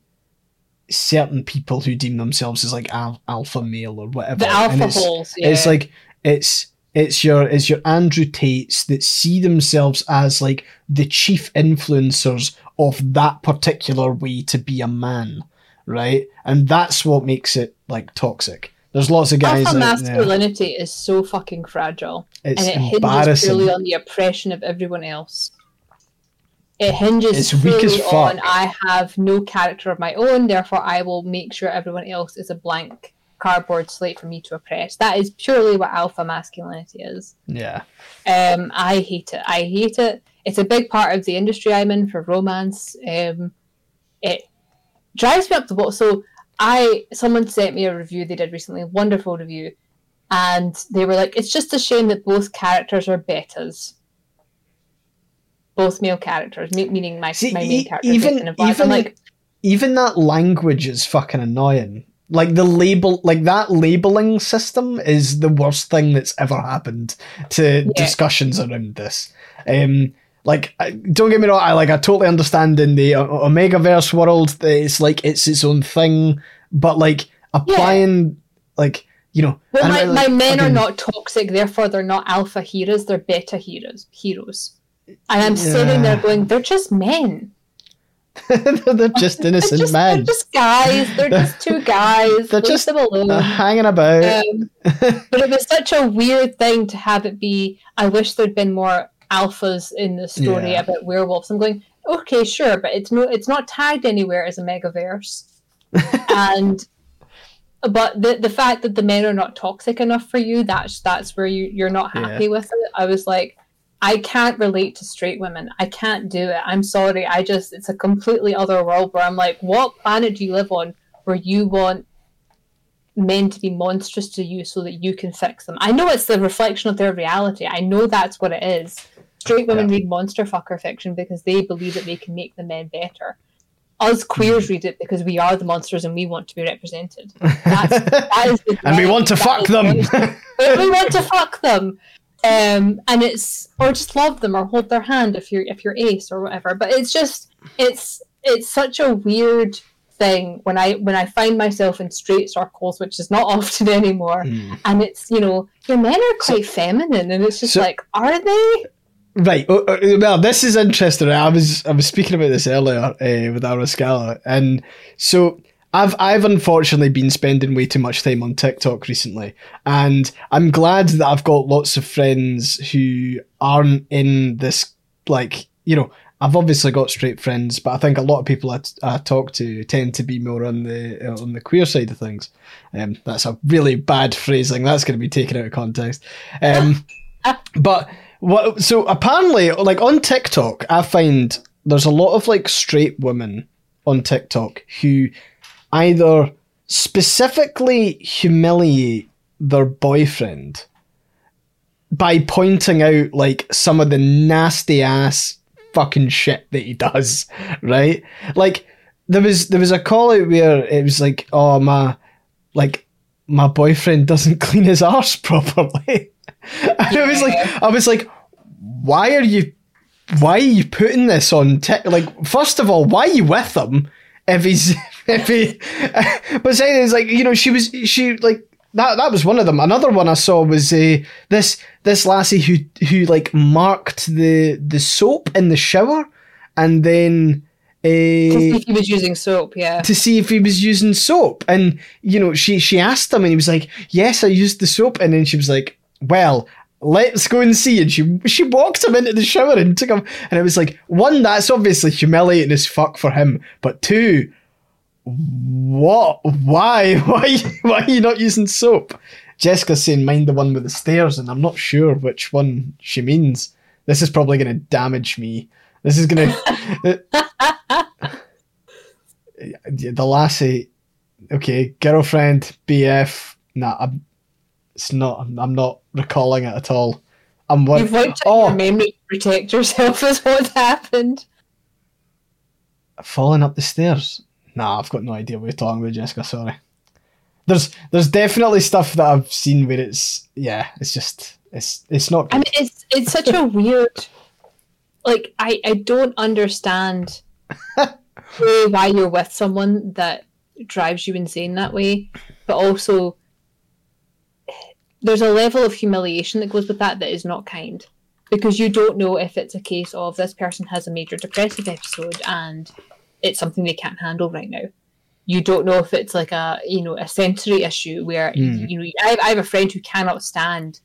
certain people who deem themselves as like al- alpha male or whatever. The alpha holes. Yeah. It's like it's it's your it's your Andrew Tates that see themselves as like the chief influencers of that particular way to be a man, right? And that's what makes it like toxic. There's lots of guys. Alpha masculinity is so fucking fragile, it's and it hinges purely on the oppression of everyone else. It hinges it's weak as fuck. on I have no character of my own, therefore I will make sure everyone else is a blank cardboard slate for me to oppress. That is purely what alpha masculinity is. Yeah. Um, I hate it. I hate it. It's a big part of the industry I'm in for romance. Um, it drives me up the wall. So I, someone sent me a review they did recently, wonderful review, and they were like, "It's just a shame that both characters are betas." Both male characters, meaning my, See, my main character. Even, even like, even that language is fucking annoying. Like the label, like that labeling system is the worst thing that's ever happened to yeah. discussions around this. Um, like, don't get me wrong, I like I totally understand in the Omega Verse world that it's like it's its own thing, but like applying, yeah. like you know, my, my men are not toxic, therefore they're not alpha heroes, they're beta heroes. Heroes, and I'm yeah. sitting there going, they're just men. they're just innocent they're just, men. They're just guys. They're just two guys. They're just uh, hanging about. Um, but it was such a weird thing to have it be. I wish there'd been more alphas in the story yeah. about werewolves. I'm going, okay, sure, but it's no, it's not tagged anywhere as omegaverse. and but the the fact that the men are not toxic enough for you, that's that's where you you're not happy yeah. with it. I was like, I can't relate to straight women. I can't do it. I'm sorry. I just, it's a completely other world where I'm like, what planet do you live on where you want men to be monstrous to you so that you can fix them? I know it's the reflection of their reality. I know that's what it is. Straight women yeah. read monster fucker fiction because they believe that they can make the men better. Us queers read it because we are the monsters and we want to be represented. That's, that is the and we want to fuck them. we want to fuck them um, and it's or just love them or hold their hand if you're if you're ace or whatever. But it's just it's it's such a weird thing when I when I find myself in straight circles, which is not often anymore. Mm. And it's you know your men are quite so, feminine, and it's just so, like, are they? Right. Oh, oh, well, this is interesting. I was I was speaking about this earlier uh, with Arascala, and so I've I've unfortunately been spending way too much time on TikTok recently, and I'm glad that I've got lots of friends who aren't in this like you know. I've obviously got straight friends, but I think a lot of people I, t- I talk to tend to be more on the uh, on the queer side of things. Um, that's a really bad phrasing. That's going to be taken out of context. Um, but what? So apparently, like on TikTok, I find there's a lot of like straight women on TikTok who either specifically humiliate their boyfriend by pointing out like some of the nasty ass fucking shit that he does, right? Like there was there was a call out where it was like, oh my like my boyfriend doesn't clean his arse properly. and I was like I was like, why are you why are you putting this on te- like first of all, why are you with him if he's if he but saying is like, you know, she was she like that that was one of them. Another one I saw was uh, this this lassie who who like marked the the soap in the shower and then uh, to see if he was using soap, yeah. to see if he was using soap. And you know, she she asked him, and he was like, "Yes, I used the soap." And then she was like, "Well." Let's go and see. And she she walked him into the shower and took him. And it was like, one, that's obviously humiliating as fuck for him. But two, what? Why? Why? Why are you not using soap? Jessica's saying, mind the one with the stairs, and I'm not sure which one she means. This is probably going to damage me. This is going to. Uh, the lassie. Okay, girlfriend, BF. Nah, I'm, it's not. I'm, not recalling it at all. I'm one. You've wiped Oh, your memory to protect yourself, is what happened. falling up the stairs. Nah, I've got no idea what you're talking about, Jessica. Sorry. There's there's definitely stuff that I've seen where it's yeah, it's just it's it's not I mean, it's it's such a weird. Like, I I don't understand why you're with someone that drives you insane that way, but also there's a level of humiliation that goes with that that is not kind because you don't know if it's a case of this person has a major depressive episode and it's something they can't handle right now. You don't know if it's like a you know a sensory issue where Mm. you know I, I have a friend who cannot stand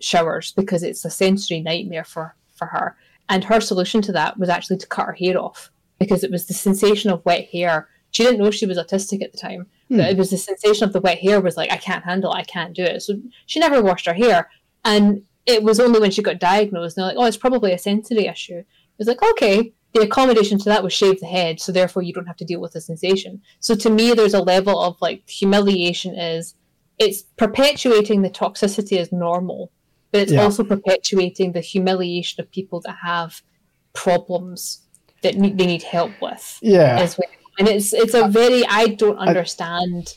showers because it's a sensory nightmare for for her and her solution to that was actually to cut her hair off because it was the sensation of wet hair she didn't know she was autistic at the time but hmm. it was the sensation of the wet hair was like i can't handle it, i can't do it. So she never washed her hair. And it was only when she got diagnosed and they're like oh it's probably a sensory issue. It was like okay. The accommodation to that was shave the head so therefore you don't have to deal with the sensation. So to me there's a level of like humiliation is it's perpetuating the toxicity as normal but it's Yeah. also perpetuating the humiliation of people that have problems that need, they need help with Yeah. as well. And it's it's a very I don't understand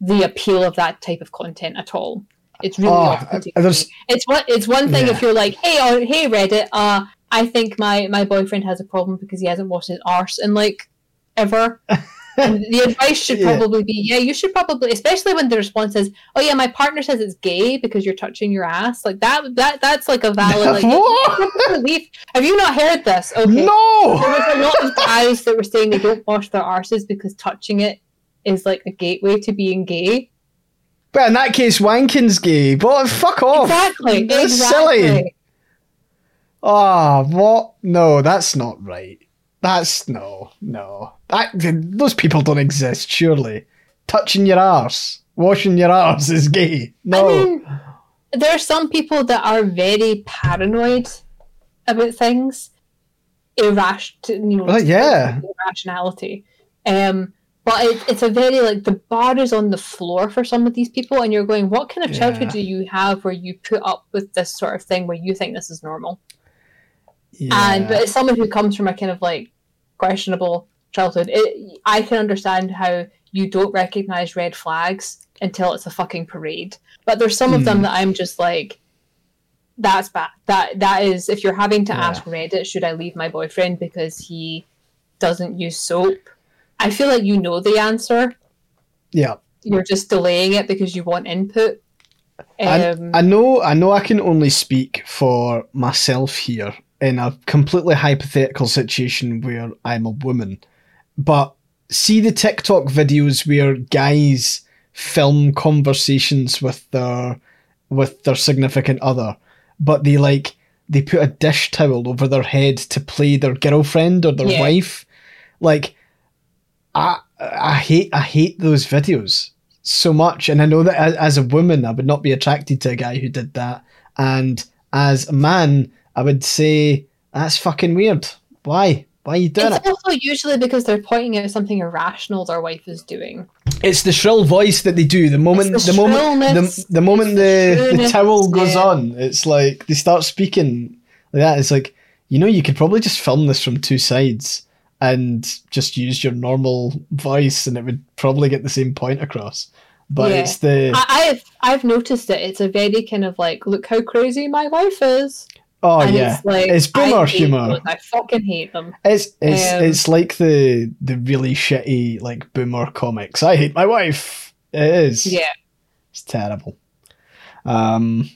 the appeal of that type of content at all. It's really Oh, off-putting to there's- me. it's what it's one thing Yeah. if you're like, hey oh, hey Reddit, uh, I think my my boyfriend has a problem because he hasn't washed his arse in like ever. the advice should Yeah. probably be, yeah, you should probably, especially when the response is, oh yeah, my partner says it's gay because you're touching your ass. Like that, that that's like a valid. Like, relief. Have you not heard this? Okay. No. There was a lot of guys that were saying they don't wash their arses because touching it is like a gateway to being gay. But in that case, wanking's gay. But fuck off. Exactly. That's exactly. silly. Ah, what? No, that's not right. That's no, no. That those people don't exist. Surely, touching your arse, washing your arse is gay. No. I mean, there are some people that are very paranoid about things, irrational, you know, Well, yeah. irrationality. Um, but it, it's a very like the bar is on the floor for some of these people, and you're going, what kind of childhood Yeah. do you have where you put up with this sort of thing where you think this is normal? yeah. And but as someone who comes from a kind of like questionable childhood, it, I can understand how you don't recognize red flags until it's a fucking parade. But there's some of them Hmm. that I'm just like, that's bad. That that is if you're having to Yeah. ask Reddit, should I leave my boyfriend because he doesn't use soap? I feel like you know the answer. yeah. You're just delaying it because you want input. I, Um, I know I know I can only speak for myself here in a completely hypothetical situation where I'm a woman. But see the TikTok videos where guys film conversations with their with their significant other, but they like they put a dish towel over their head to play their girlfriend or their Yeah. wife. Like I I hate I hate those videos so much, and I know that as, as a woman, I would not be attracted to a guy who did that, and as a man, I would say that's fucking weird. Why? Why are you doing it? It's it? also usually because they're pointing out something irrational their wife is doing. It's the shrill voice that they do. The moment, the, the moment, the, the moment the the, the towel goes on, it's like they start speaking like that. It's like you know, you could probably just film this from two sides and just use your normal voice, and it would probably get the same point across. But Yeah. it's the I, I've I've noticed it. It's a very kind of like, look how crazy my wife is. Oh and yeah, it's like it's boomer humor. I fucking hate them. It's it's Um, it's like the the really shitty like boomer comics. I hate my wife. It is. Yeah. It's terrible. Um,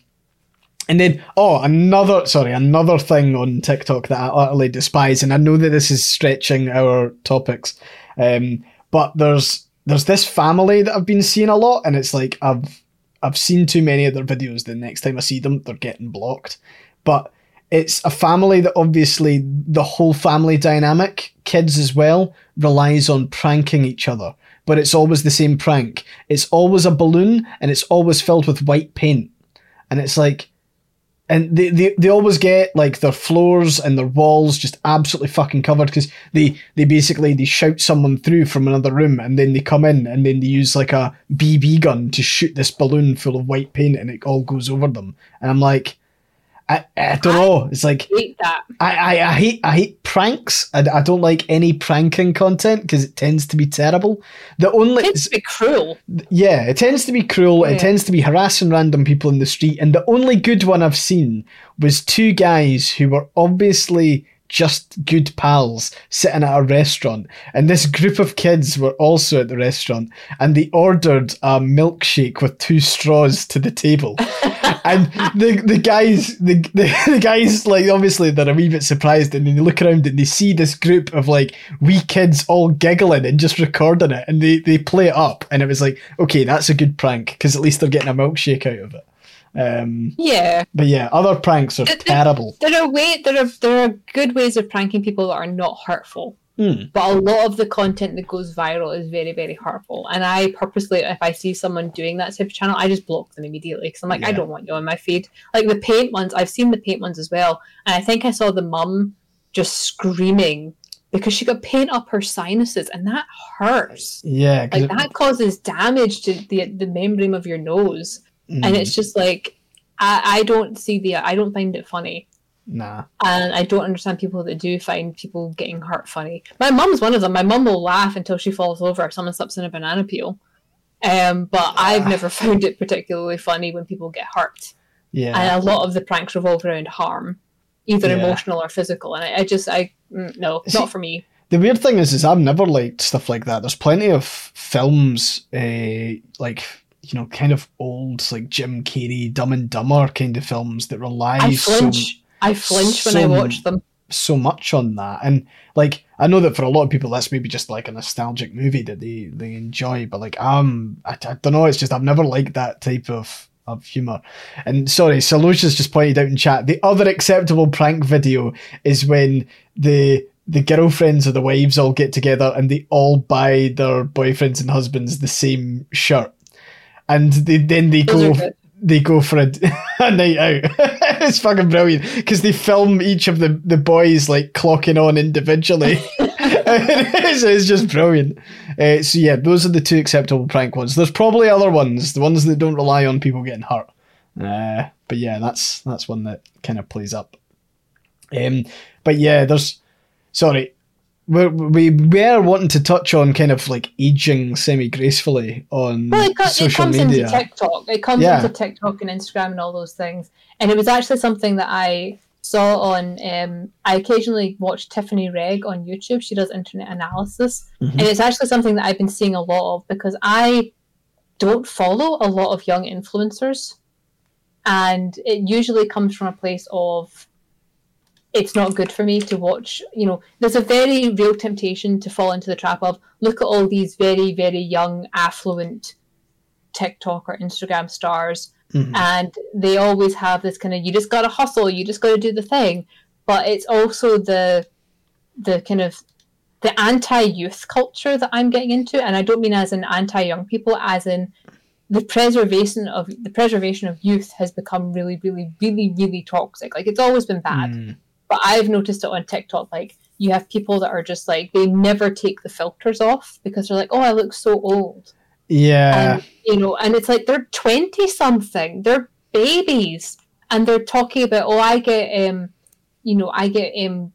and then oh, another sorry, another thing on TikTok that I utterly despise, and I know that this is stretching our topics, um, but there's there's this family that I've been seeing a lot, and it's like I've I've seen too many of their videos. The next time I see them, they're getting blocked. But it's a family that obviously the whole family dynamic, kids as well, relies on pranking each other. But it's always the same prank. It's always a balloon and it's always filled with white paint. And it's like and they, they, they always get like their floors and their walls just absolutely fucking covered because they, they basically they shout someone through from another room and then they come in and then they use like a BB gun to shoot this balloon full of white paint and it all goes over them. And I'm like, I, I don't know. It's like Hate that. I, I, I hate I hate pranks. I, I don't like any pranking content because it tends to be terrible. The only Kids to be cruel. yeah, it tends to be cruel. It tends to be harassing random people in the street. And the only good one I've seen was two guys who were obviously just good pals sitting at a restaurant. And this group of kids were also at the restaurant and they ordered a milkshake with two straws to the table. and the the guys the, the the guys like obviously they're a wee bit surprised and then they look around and they see this group of like wee kids all giggling and just recording it and they they play it up and it was like okay that's a good prank because at least they're getting a milkshake out of it um Yeah. but yeah other pranks are terrible There are way there are there are good ways of pranking people that are not hurtful. Hmm. But a lot of the content that goes viral is very, very hurtful. And I purposely, if I see someone doing that type of channel, I just block them immediately because I'm like, I don't want you on my feed. Like the paint ones, I've seen the paint ones as well. And I think I saw the mum just screaming because she got paint up her sinuses and that hurts. Yeah. Like it- that causes damage to the the membrane of your nose. Mm, And it's just like I, I don't see the I don't find it funny. nah And I don't understand people that do find people getting hurt funny. My mum's one of them. My mum will laugh until she falls over if someone slips in a banana peel. Um, but I've Ah. never found it particularly funny when people get hurt. yeah And a lot of the pranks revolve around harm, either Yeah. emotional or physical. And I, I just, I mm, no, See- not for me. The weird thing is, is I've never liked stuff like that. There's plenty of films, uh, like you know, kind of old, like Jim Carrey, Dumb and Dumber kind of films that rely I so flinch. I flinch when I watch them. so much on that. And like, I know that for a lot of people, that's maybe just like a nostalgic movie that they they enjoy. But like, um, I, I don't know. It's just I've never liked that type of of humor. And sorry, Salosha's just pointed out in chat. The other acceptable prank video is when the the girlfriends or the wives all get together and they all buy their boyfriends and husbands the same shirt. And they, then they Those go they go for a, a night out. it's fucking brilliant because they film each of the, the boys like clocking on individually. it's, it's just brilliant. Uh, so yeah, those are the two acceptable prank ones. There's probably other ones, the ones that don't rely on people getting hurt. Uh, but yeah, that's that's one that kind of plays up. Um, but yeah, there's sorry. We're, we were wanting to touch on kind of like aging semi gracefully on Well, it, co- it comes media. into TikTok. It comes Yeah. into TikTok and Instagram and all those things. And it was actually something that I saw on. Um, I occasionally watch Tiffany Ferg on YouTube. She does internet analysis, Mhm. and it's actually something that I've been seeing a lot of because I don't follow a lot of young influencers, and it usually comes from a place of it's not good for me to watch. You know, there's a very real temptation to fall into the trap of look at all these very, very young, affluent TikTok or Instagram stars, Mhm. and they always have this kind of you just gotta hustle, you just gotta do the thing. But it's also the the kind of the anti-youth culture that I'm getting into, and I don't mean as in anti-young people, as in the preservation of the preservation of youth has become really, really, really, really toxic. Like it's always been bad Mm. But I've noticed it on TikTok. Like you have people that are just like they never take the filters off because they're like, oh, I look so old. Yeah. And, you know, and it's like they're 20 something, they're babies, and they're talking about, oh, I get, um, you know, I get um,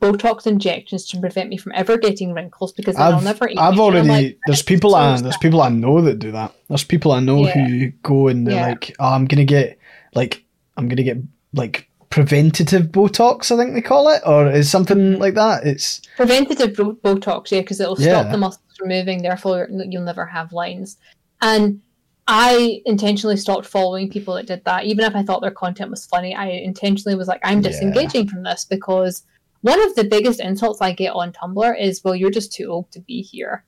Botox injections to prevent me from ever getting wrinkles because then I'll I've, never. I've already like, there's people I there's sad." people I know that do that. There's people I know Yeah. who go and they're Yeah. like, oh, I'm gonna get like I'm gonna get like preventative Botox, I think they call it, or is something mm. like that. It's preventative bo- Botox, yeah, because it'll Yeah. stop the muscles from moving, therefore you'll never have lines. And I intentionally stopped following people that did that, even if I thought their content was funny. I intentionally was like, I'm Yeah. disengaging from this because one of the biggest insults I get on Tumblr is, "Well, you're just too old to be here,"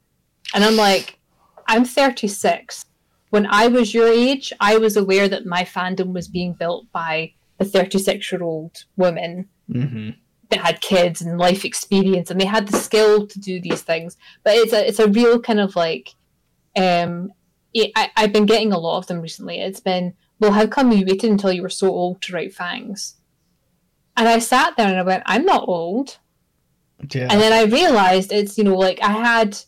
and I'm like, I'm 36. When I was your age, I was aware that my fandom was being built by a 36 year old woman mhm. that had kids and life experience and they had the skill to do these things. But it's a it's a real kind of like um it, I, i've been getting a lot of them recently. It's been well how come you waited until you were so old to write fangs? And i sat there and i went i'm not old. Yeah. and then I realized it's you know like I had,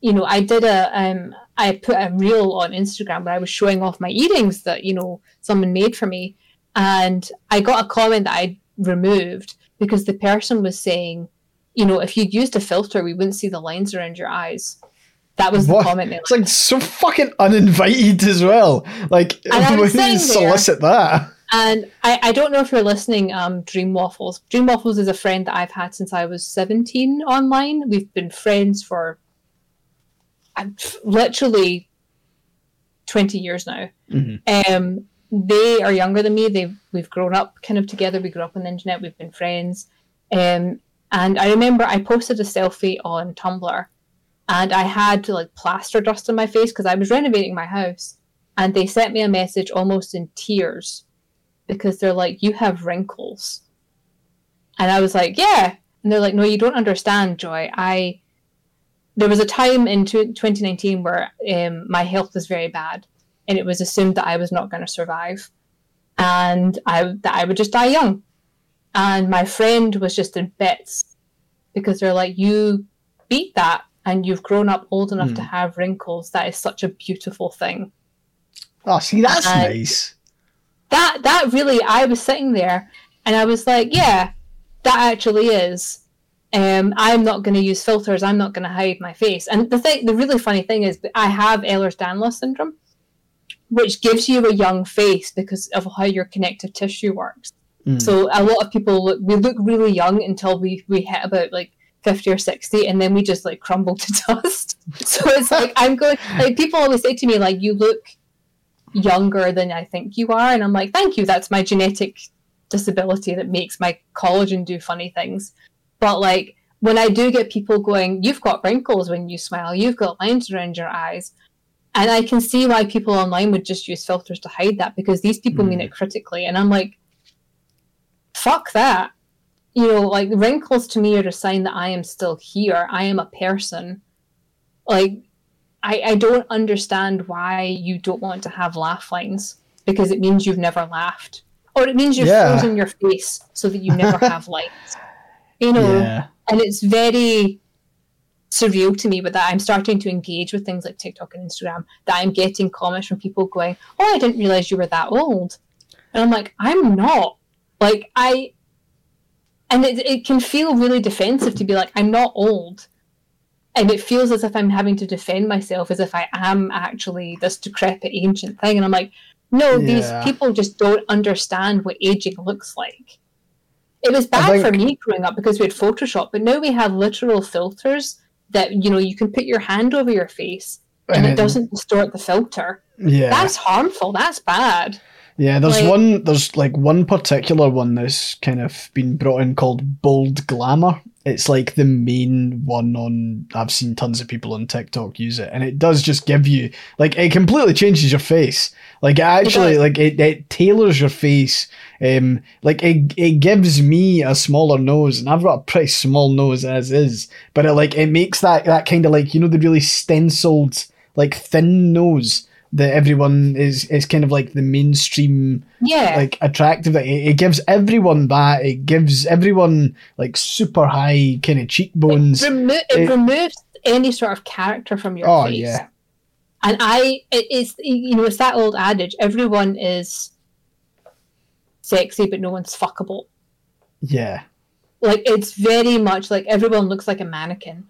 you know, I did a um I put a reel on Instagram where I was showing off my earrings that you know someone made for me, and I got a comment that I removed because the person was saying, you know, if you'd used a filter, we wouldn't see the lines around your eyes. That was What? the comment. It's like so fucking uninvited as well. Like I was when you sitting there- solicit that. And I, I don't know if you're listening, um, Dream Waffles. Dream Waffles is a friend that I've had since I was 17 online. We've been friends for uh, literally 20 years now. Mhm. Um, they are younger than me. They've we've grown up kind of together. We grew up on the internet. We've been friends. Um, and I remember I posted a selfie on Tumblr, and I had to like plaster dust on my face because I was renovating my house. And they sent me a message almost in tears because they're like, "You have wrinkles," and I was like, "Yeah," and they're like, "No, you don't understand, Joy. I." There was a time in tw 2019 where um, my health was very bad, and it was assumed that I was not going to survive, and I that I would just die young. And my friend was just in bits because they're like, "You beat that, and you've grown up old enough to have wrinkles. That is such a beautiful thing." Oh, see, that's Uh, nice. that that really i was sitting there and i was like yeah that actually is um, i'm not going to use filters i'm not going to hide my face and the thing the really funny thing is i have ehlers-danlos syndrome which gives you a young face because of how your connective tissue works Mm. so a lot of people look we look really young until we we hit about like 50 or 60 and then we just like crumble to dust so it's like i'm going like people always say to me like you look younger than I think you are. And I'm like, thank you. That's my genetic disability that makes my collagen do funny things. But like when I do get people going, you've got wrinkles when you smile, you've got lines around your eyes. And I can see why people online would just use filters to hide that because these people mean mm. it critically. And I'm like, fuck that. You know, like wrinkles to me are a sign that I am still here. I am a person. Like, I, I don't understand why you don't want to have laugh lines because it means you've never laughed. Or it means you've Yeah. frozen your face so that you never have lines. You know, Yeah. and it's very surreal to me with that i'm starting to engage with things like tiktok and instagram that i'm getting comments from people going oh i didn't realize you were that old. And i'm like i'm not. Like i and it, it can feel really defensive to be like i'm not old. And it feels as if i'm having to defend myself as if i am actually this decrepit ancient thing. And i'm like no these people just don't understand what aging looks like. It was bad think- for me growing up because we had Photoshop, but now we have literal filters that you know you can put your hand over your face and And it it- doesn't distort the filter. Yeah. That's harmful. That's bad. Yeah, there's Like- one. There's like one particular one that's kind of been brought in called Bold Glamour. It's like the main one on. I've seen tons of people on TikTok use it, and it does just give you like it completely changes your face. Like it actually, like it, it tailors your face. Um, like it, it gives me a smaller nose, and I've got a pretty small nose as is. But it like it makes that that kind of like you know the really stenciled like thin nose that everyone is is kind of like the mainstream Yeah. like attractive it, it gives everyone that it gives everyone like super high kind of cheekbones Remo- it, it- removes any sort of character from your oh face. yeah And I, it's you know, it's that old adage: everyone is sexy, but no one's fuckable. yeah Like it's very much like everyone looks like a mannequin.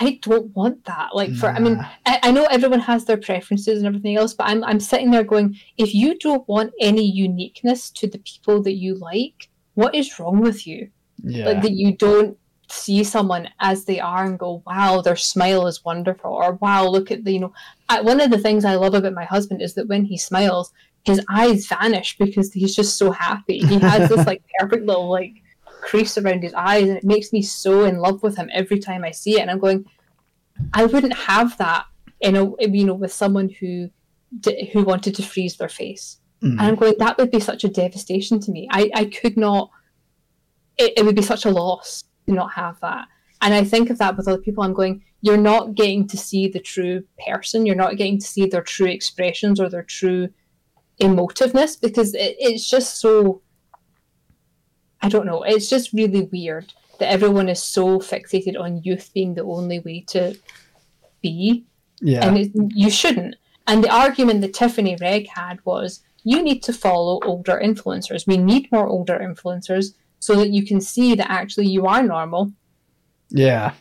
I don't want that. Like for, I mean, I, I know everyone has their preferences and everything else, but I'm I'm sitting there going, if you don't want any uniqueness to the people that you like, what is wrong with you? yeah like that you don't see someone as they are and go wow their smile is wonderful or wow look at the you know I, one of the things i love about my husband is that when he smiles his eyes vanish because he's just so happy he has this like perfect little like crease around his eyes and it makes me so in love with him every time i see it and i'm going i wouldn't have that in a you know with someone who who wanted to freeze their face Mm. and I'm going, that would be such a devastation to me. I, I could not, it, it would be such a loss to not have that. And I think of that with other people. I'm going, you're not getting to see the true person. You're not getting to see their true expressions or their true emotiveness because it, it's just so, I don't know, it's just really weird that everyone is so fixated on youth being the only way to be yeah and it, you shouldn't. And the argument that Tiffany Ferg had was you need to follow older influencers. We need more older influencers so that you can see that actually you are normal. yeah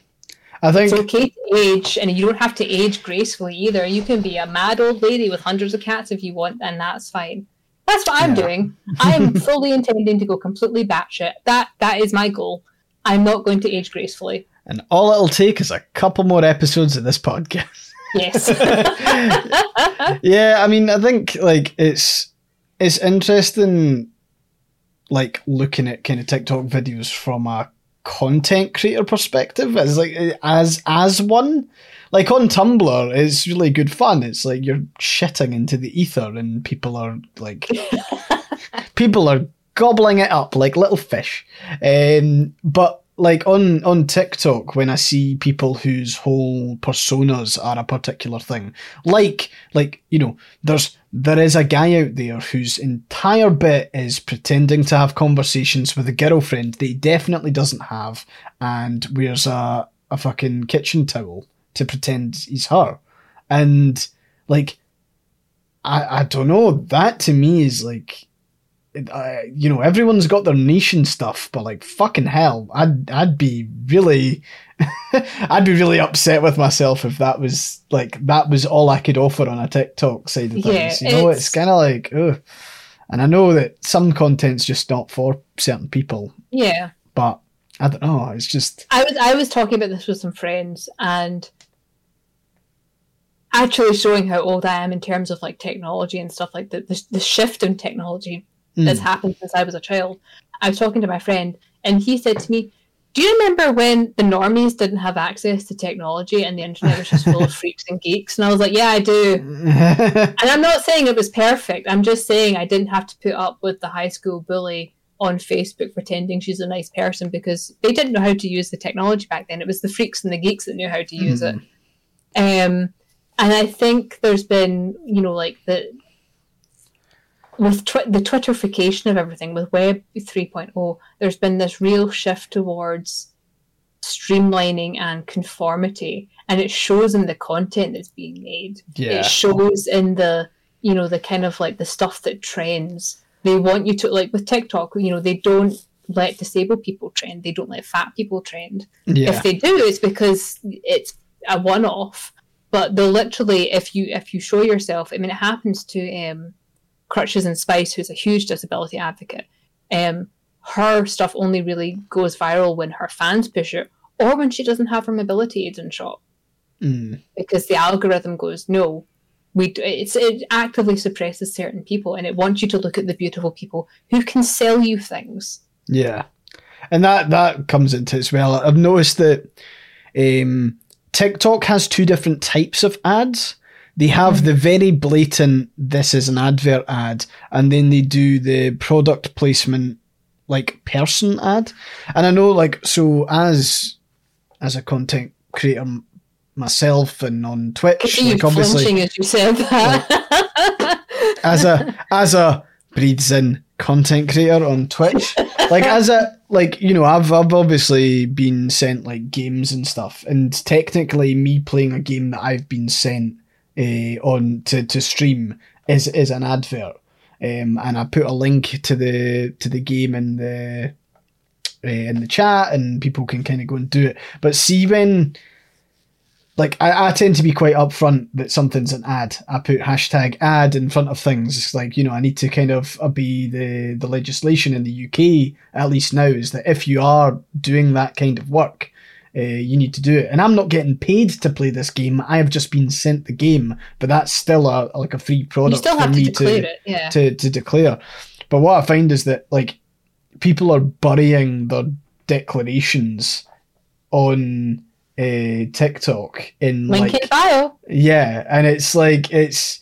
i think It's okay to age, and you don't have to age gracefully either. You can be a mad old lady with hundreds of cats if you want, and that's fine. That's what I'm Yeah. doing. I'm fully intending to go completely batshit. That that is my goal. I'm not going to age gracefully. and all it'll take is a couple more episodes of this podcast Yes. yeah, I mean, I think like it's it's interesting, like looking at kind of TikTok videos from a content creator perspective. As like as as one, like on Tumblr, it's really good fun. It's like you're shitting into the ether, and people are like, people are gobbling it up like little fish. Um, but like on on TikTok, when I see people whose whole personas are a particular thing, like like you know, there's there is a guy out there whose entire bit is pretending to have conversations with a girlfriend that he definitely doesn't have, and wears a a fucking kitchen towel to pretend he's her, and like. I, I don't know. That to me is like You know, everyone's got their niche and stuff, but like fucking hell, I'd I'd be really, I'd be really upset with myself if that was like that was all I could offer on a TikTok side of Yeah, things. you know, it's, it's- kind of like, ugh. and I know that some content's just not for certain people, yeah. but I don't know. It's just I was I was talking about this with some friends and actually showing how old I am in terms of like technology and stuff like the, the shift in technology that's mm, happened since I was a child. I was talking to my friend and he said to me, "Do you remember when the normies didn't have access to technology and the internet was just full of freaks and geeks?" And I was like, "Yeah, I do." And I'm not saying it was perfect. I'm just saying I didn't have to put up with the high school bully on Facebook pretending she's a nice person because they didn't know how to use the technology back then. It was the freaks and the geeks that knew how to use it. Um, and I think there's been, you know, like the with tw- the Twitterification of everything, with Web 3.0, there's been this real shift towards streamlining and conformity, and it shows in the content that's being made. Yeah, it shows in the you know the kind of like the stuff that trends. They want you to like with tiktok you know they don't let disabled people trend. They don't let fat people trend. Yeah, if they do it's because it's a one-off. But they'll literally if you if you show yourself i mean it happens to um crutches and spice who's a huge disability advocate um her stuff only really goes viral when her fans push it or when she doesn't have her mobility aids in shop mm, because the algorithm goes no we it actively suppresses certain people and it wants you to look at the beautiful people who can sell you things yeah, and that that comes into it as well. I've noticed that um, TikTok has two different types of ads. They have hmm. the very blatant "this is an advert" ad, and then they do the product placement like person ad. And I know, like, so as as a content creator myself and on Twitch. you like obviously, as you said that. as a as a breathes in content creator on Twitch, like as a like you know, I've I've obviously been sent like games and stuff, and technically, me playing a game that I've been sent uh, on to to stream is is an advert. Um, and I put a link to the to the game in the uh, in the chat, and people can kind of go and do it. But see when like I, I tend to be quite upfront that something's an ad. I put hashtag ad in front of things. It's like you know I need to kind of be the the legislation in the UK at least now is that if you are doing that kind of work, uh, you need to do it. And I'm not getting paid to play this game. I have just been sent the game, but that's still a like a free product for me to to, yeah. to to declare. But what I find is that like people are burying their declarations on uh, TikTok in link like in bio. Yeah, and it's like it's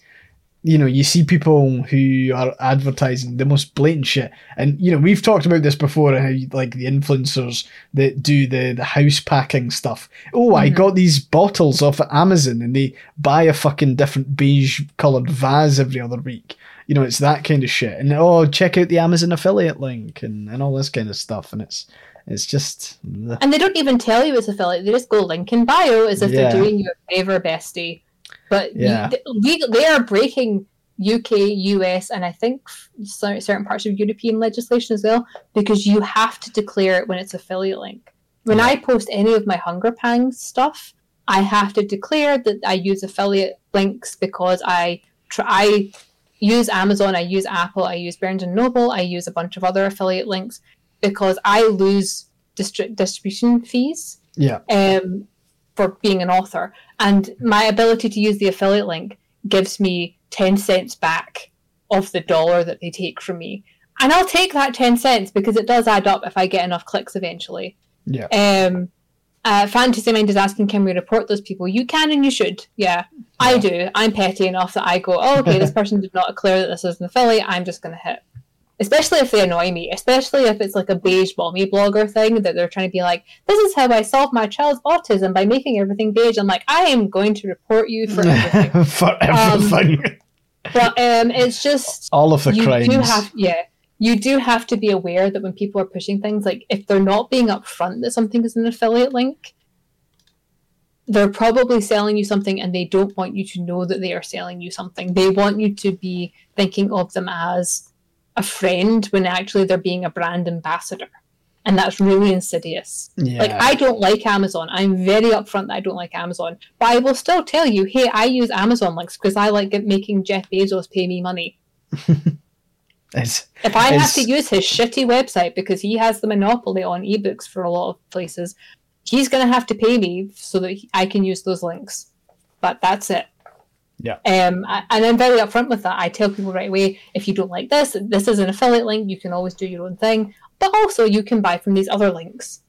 you know you see people who are advertising the most blatant shit, and you know we've talked about this before how like the influencers that do the the house packing stuff. Oh, mm-hmm. I got these bottles off of Amazon, and they buy a fucking different beige colored vase every other week. You know, it's that kind of shit. And oh, check out the Amazon affiliate link and, and all this kind of stuff. And it's it's just. And they don't even tell you it's affiliate. They just go link in bio as if yeah. they're doing you a favor, bestie. But yeah. you, they are breaking UK, US, and I think certain parts of European legislation as well, because you have to declare it when it's affiliate link. When yeah. I post any of my Hunger Pangs stuff, I have to declare that I use affiliate links because I try. I use Amazon, I use Apple, I use Barnes and Noble, I use a bunch of other affiliate links because I lose distri- distribution fees. Yeah. Um, for being an author, and my ability to use the affiliate link gives me ten cents back of the dollar that they take from me, and I'll take that ten cents because it does add up if I get enough clicks eventually. Yeah. Um. Uh, Fantasy Mind is asking, can we report those people? You can and you should. Yeah, yeah. I do. I'm petty enough that I go, oh, okay, this person did not declare that this is an affiliate. I'm just going to hit especially if they annoy me, especially if it's like a beige mommy blogger thing that they're trying to be like, this is how I solve my child's autism by making everything beige. I'm like, I am going to report you for everything. for everything. Um, but um, it's just all of the you crimes. Do have, yeah, you do have to be aware that when people are pushing things, like if they're not being upfront that something is an affiliate link, they're probably selling you something and they don't want you to know that they are selling you something. They want you to be thinking of them as a friend when actually they're being a brand ambassador. And that's really insidious. Yeah. Like, I don't like Amazon. I'm very upfront that I don't like Amazon. But I will still tell you, hey, I use Amazon links because I like making Jeff Bezos pay me money. it's, if I have to use his shitty website because he has the monopoly on ebooks for a lot of places, he's going to have to pay me so that I can use those links. But that's it. Yeah. Um, and I'm very upfront with that. I tell people right away if you don't like this, this is an affiliate link. You can always do your own thing, but also you can buy from these other links.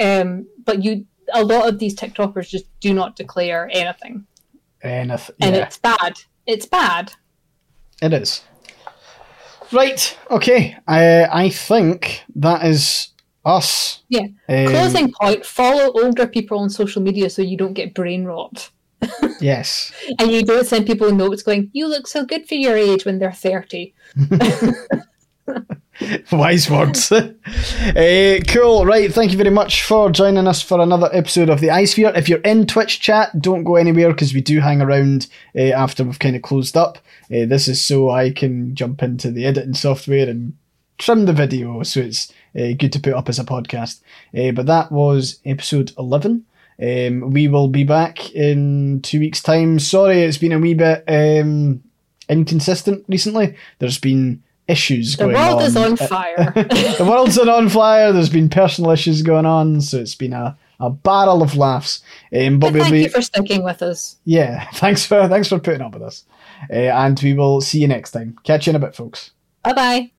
Um, but you, a lot of these TikTokers just do not declare anything. Anything, yeah. and it's bad. It's bad. It is. Right. Okay. I I think that is us. Yeah. Um, Closing point: Follow older people on social media so you don't get brain rot. Yes. and you don't send people notes going, "You look so good for your age" when they're thirty. Wise words. uh, cool. Right. Thank you very much for joining us for another episode of the Ayesphere. If you're in Twitch chat, don't go anywhere because we do hang around uh, after we've kind of closed up. Uh, this is so I can jump into the editing software and trim the video, so it's uh, good to put up as a podcast. Uh, but that was episode 11. Um, we will be back in two weeks' time. Sorry, it's been a wee bit um, inconsistent recently. There's been issues the going on. The world is on fire. the world's on fire. There's been personal issues going on, so it's been a, a barrel of laughs. Um, but, but thank we'll be, you for sticking with us. Yeah, thanks for thanks for putting up with us, uh, and we will see you next time. Catch you in a bit, folks. Bye bye.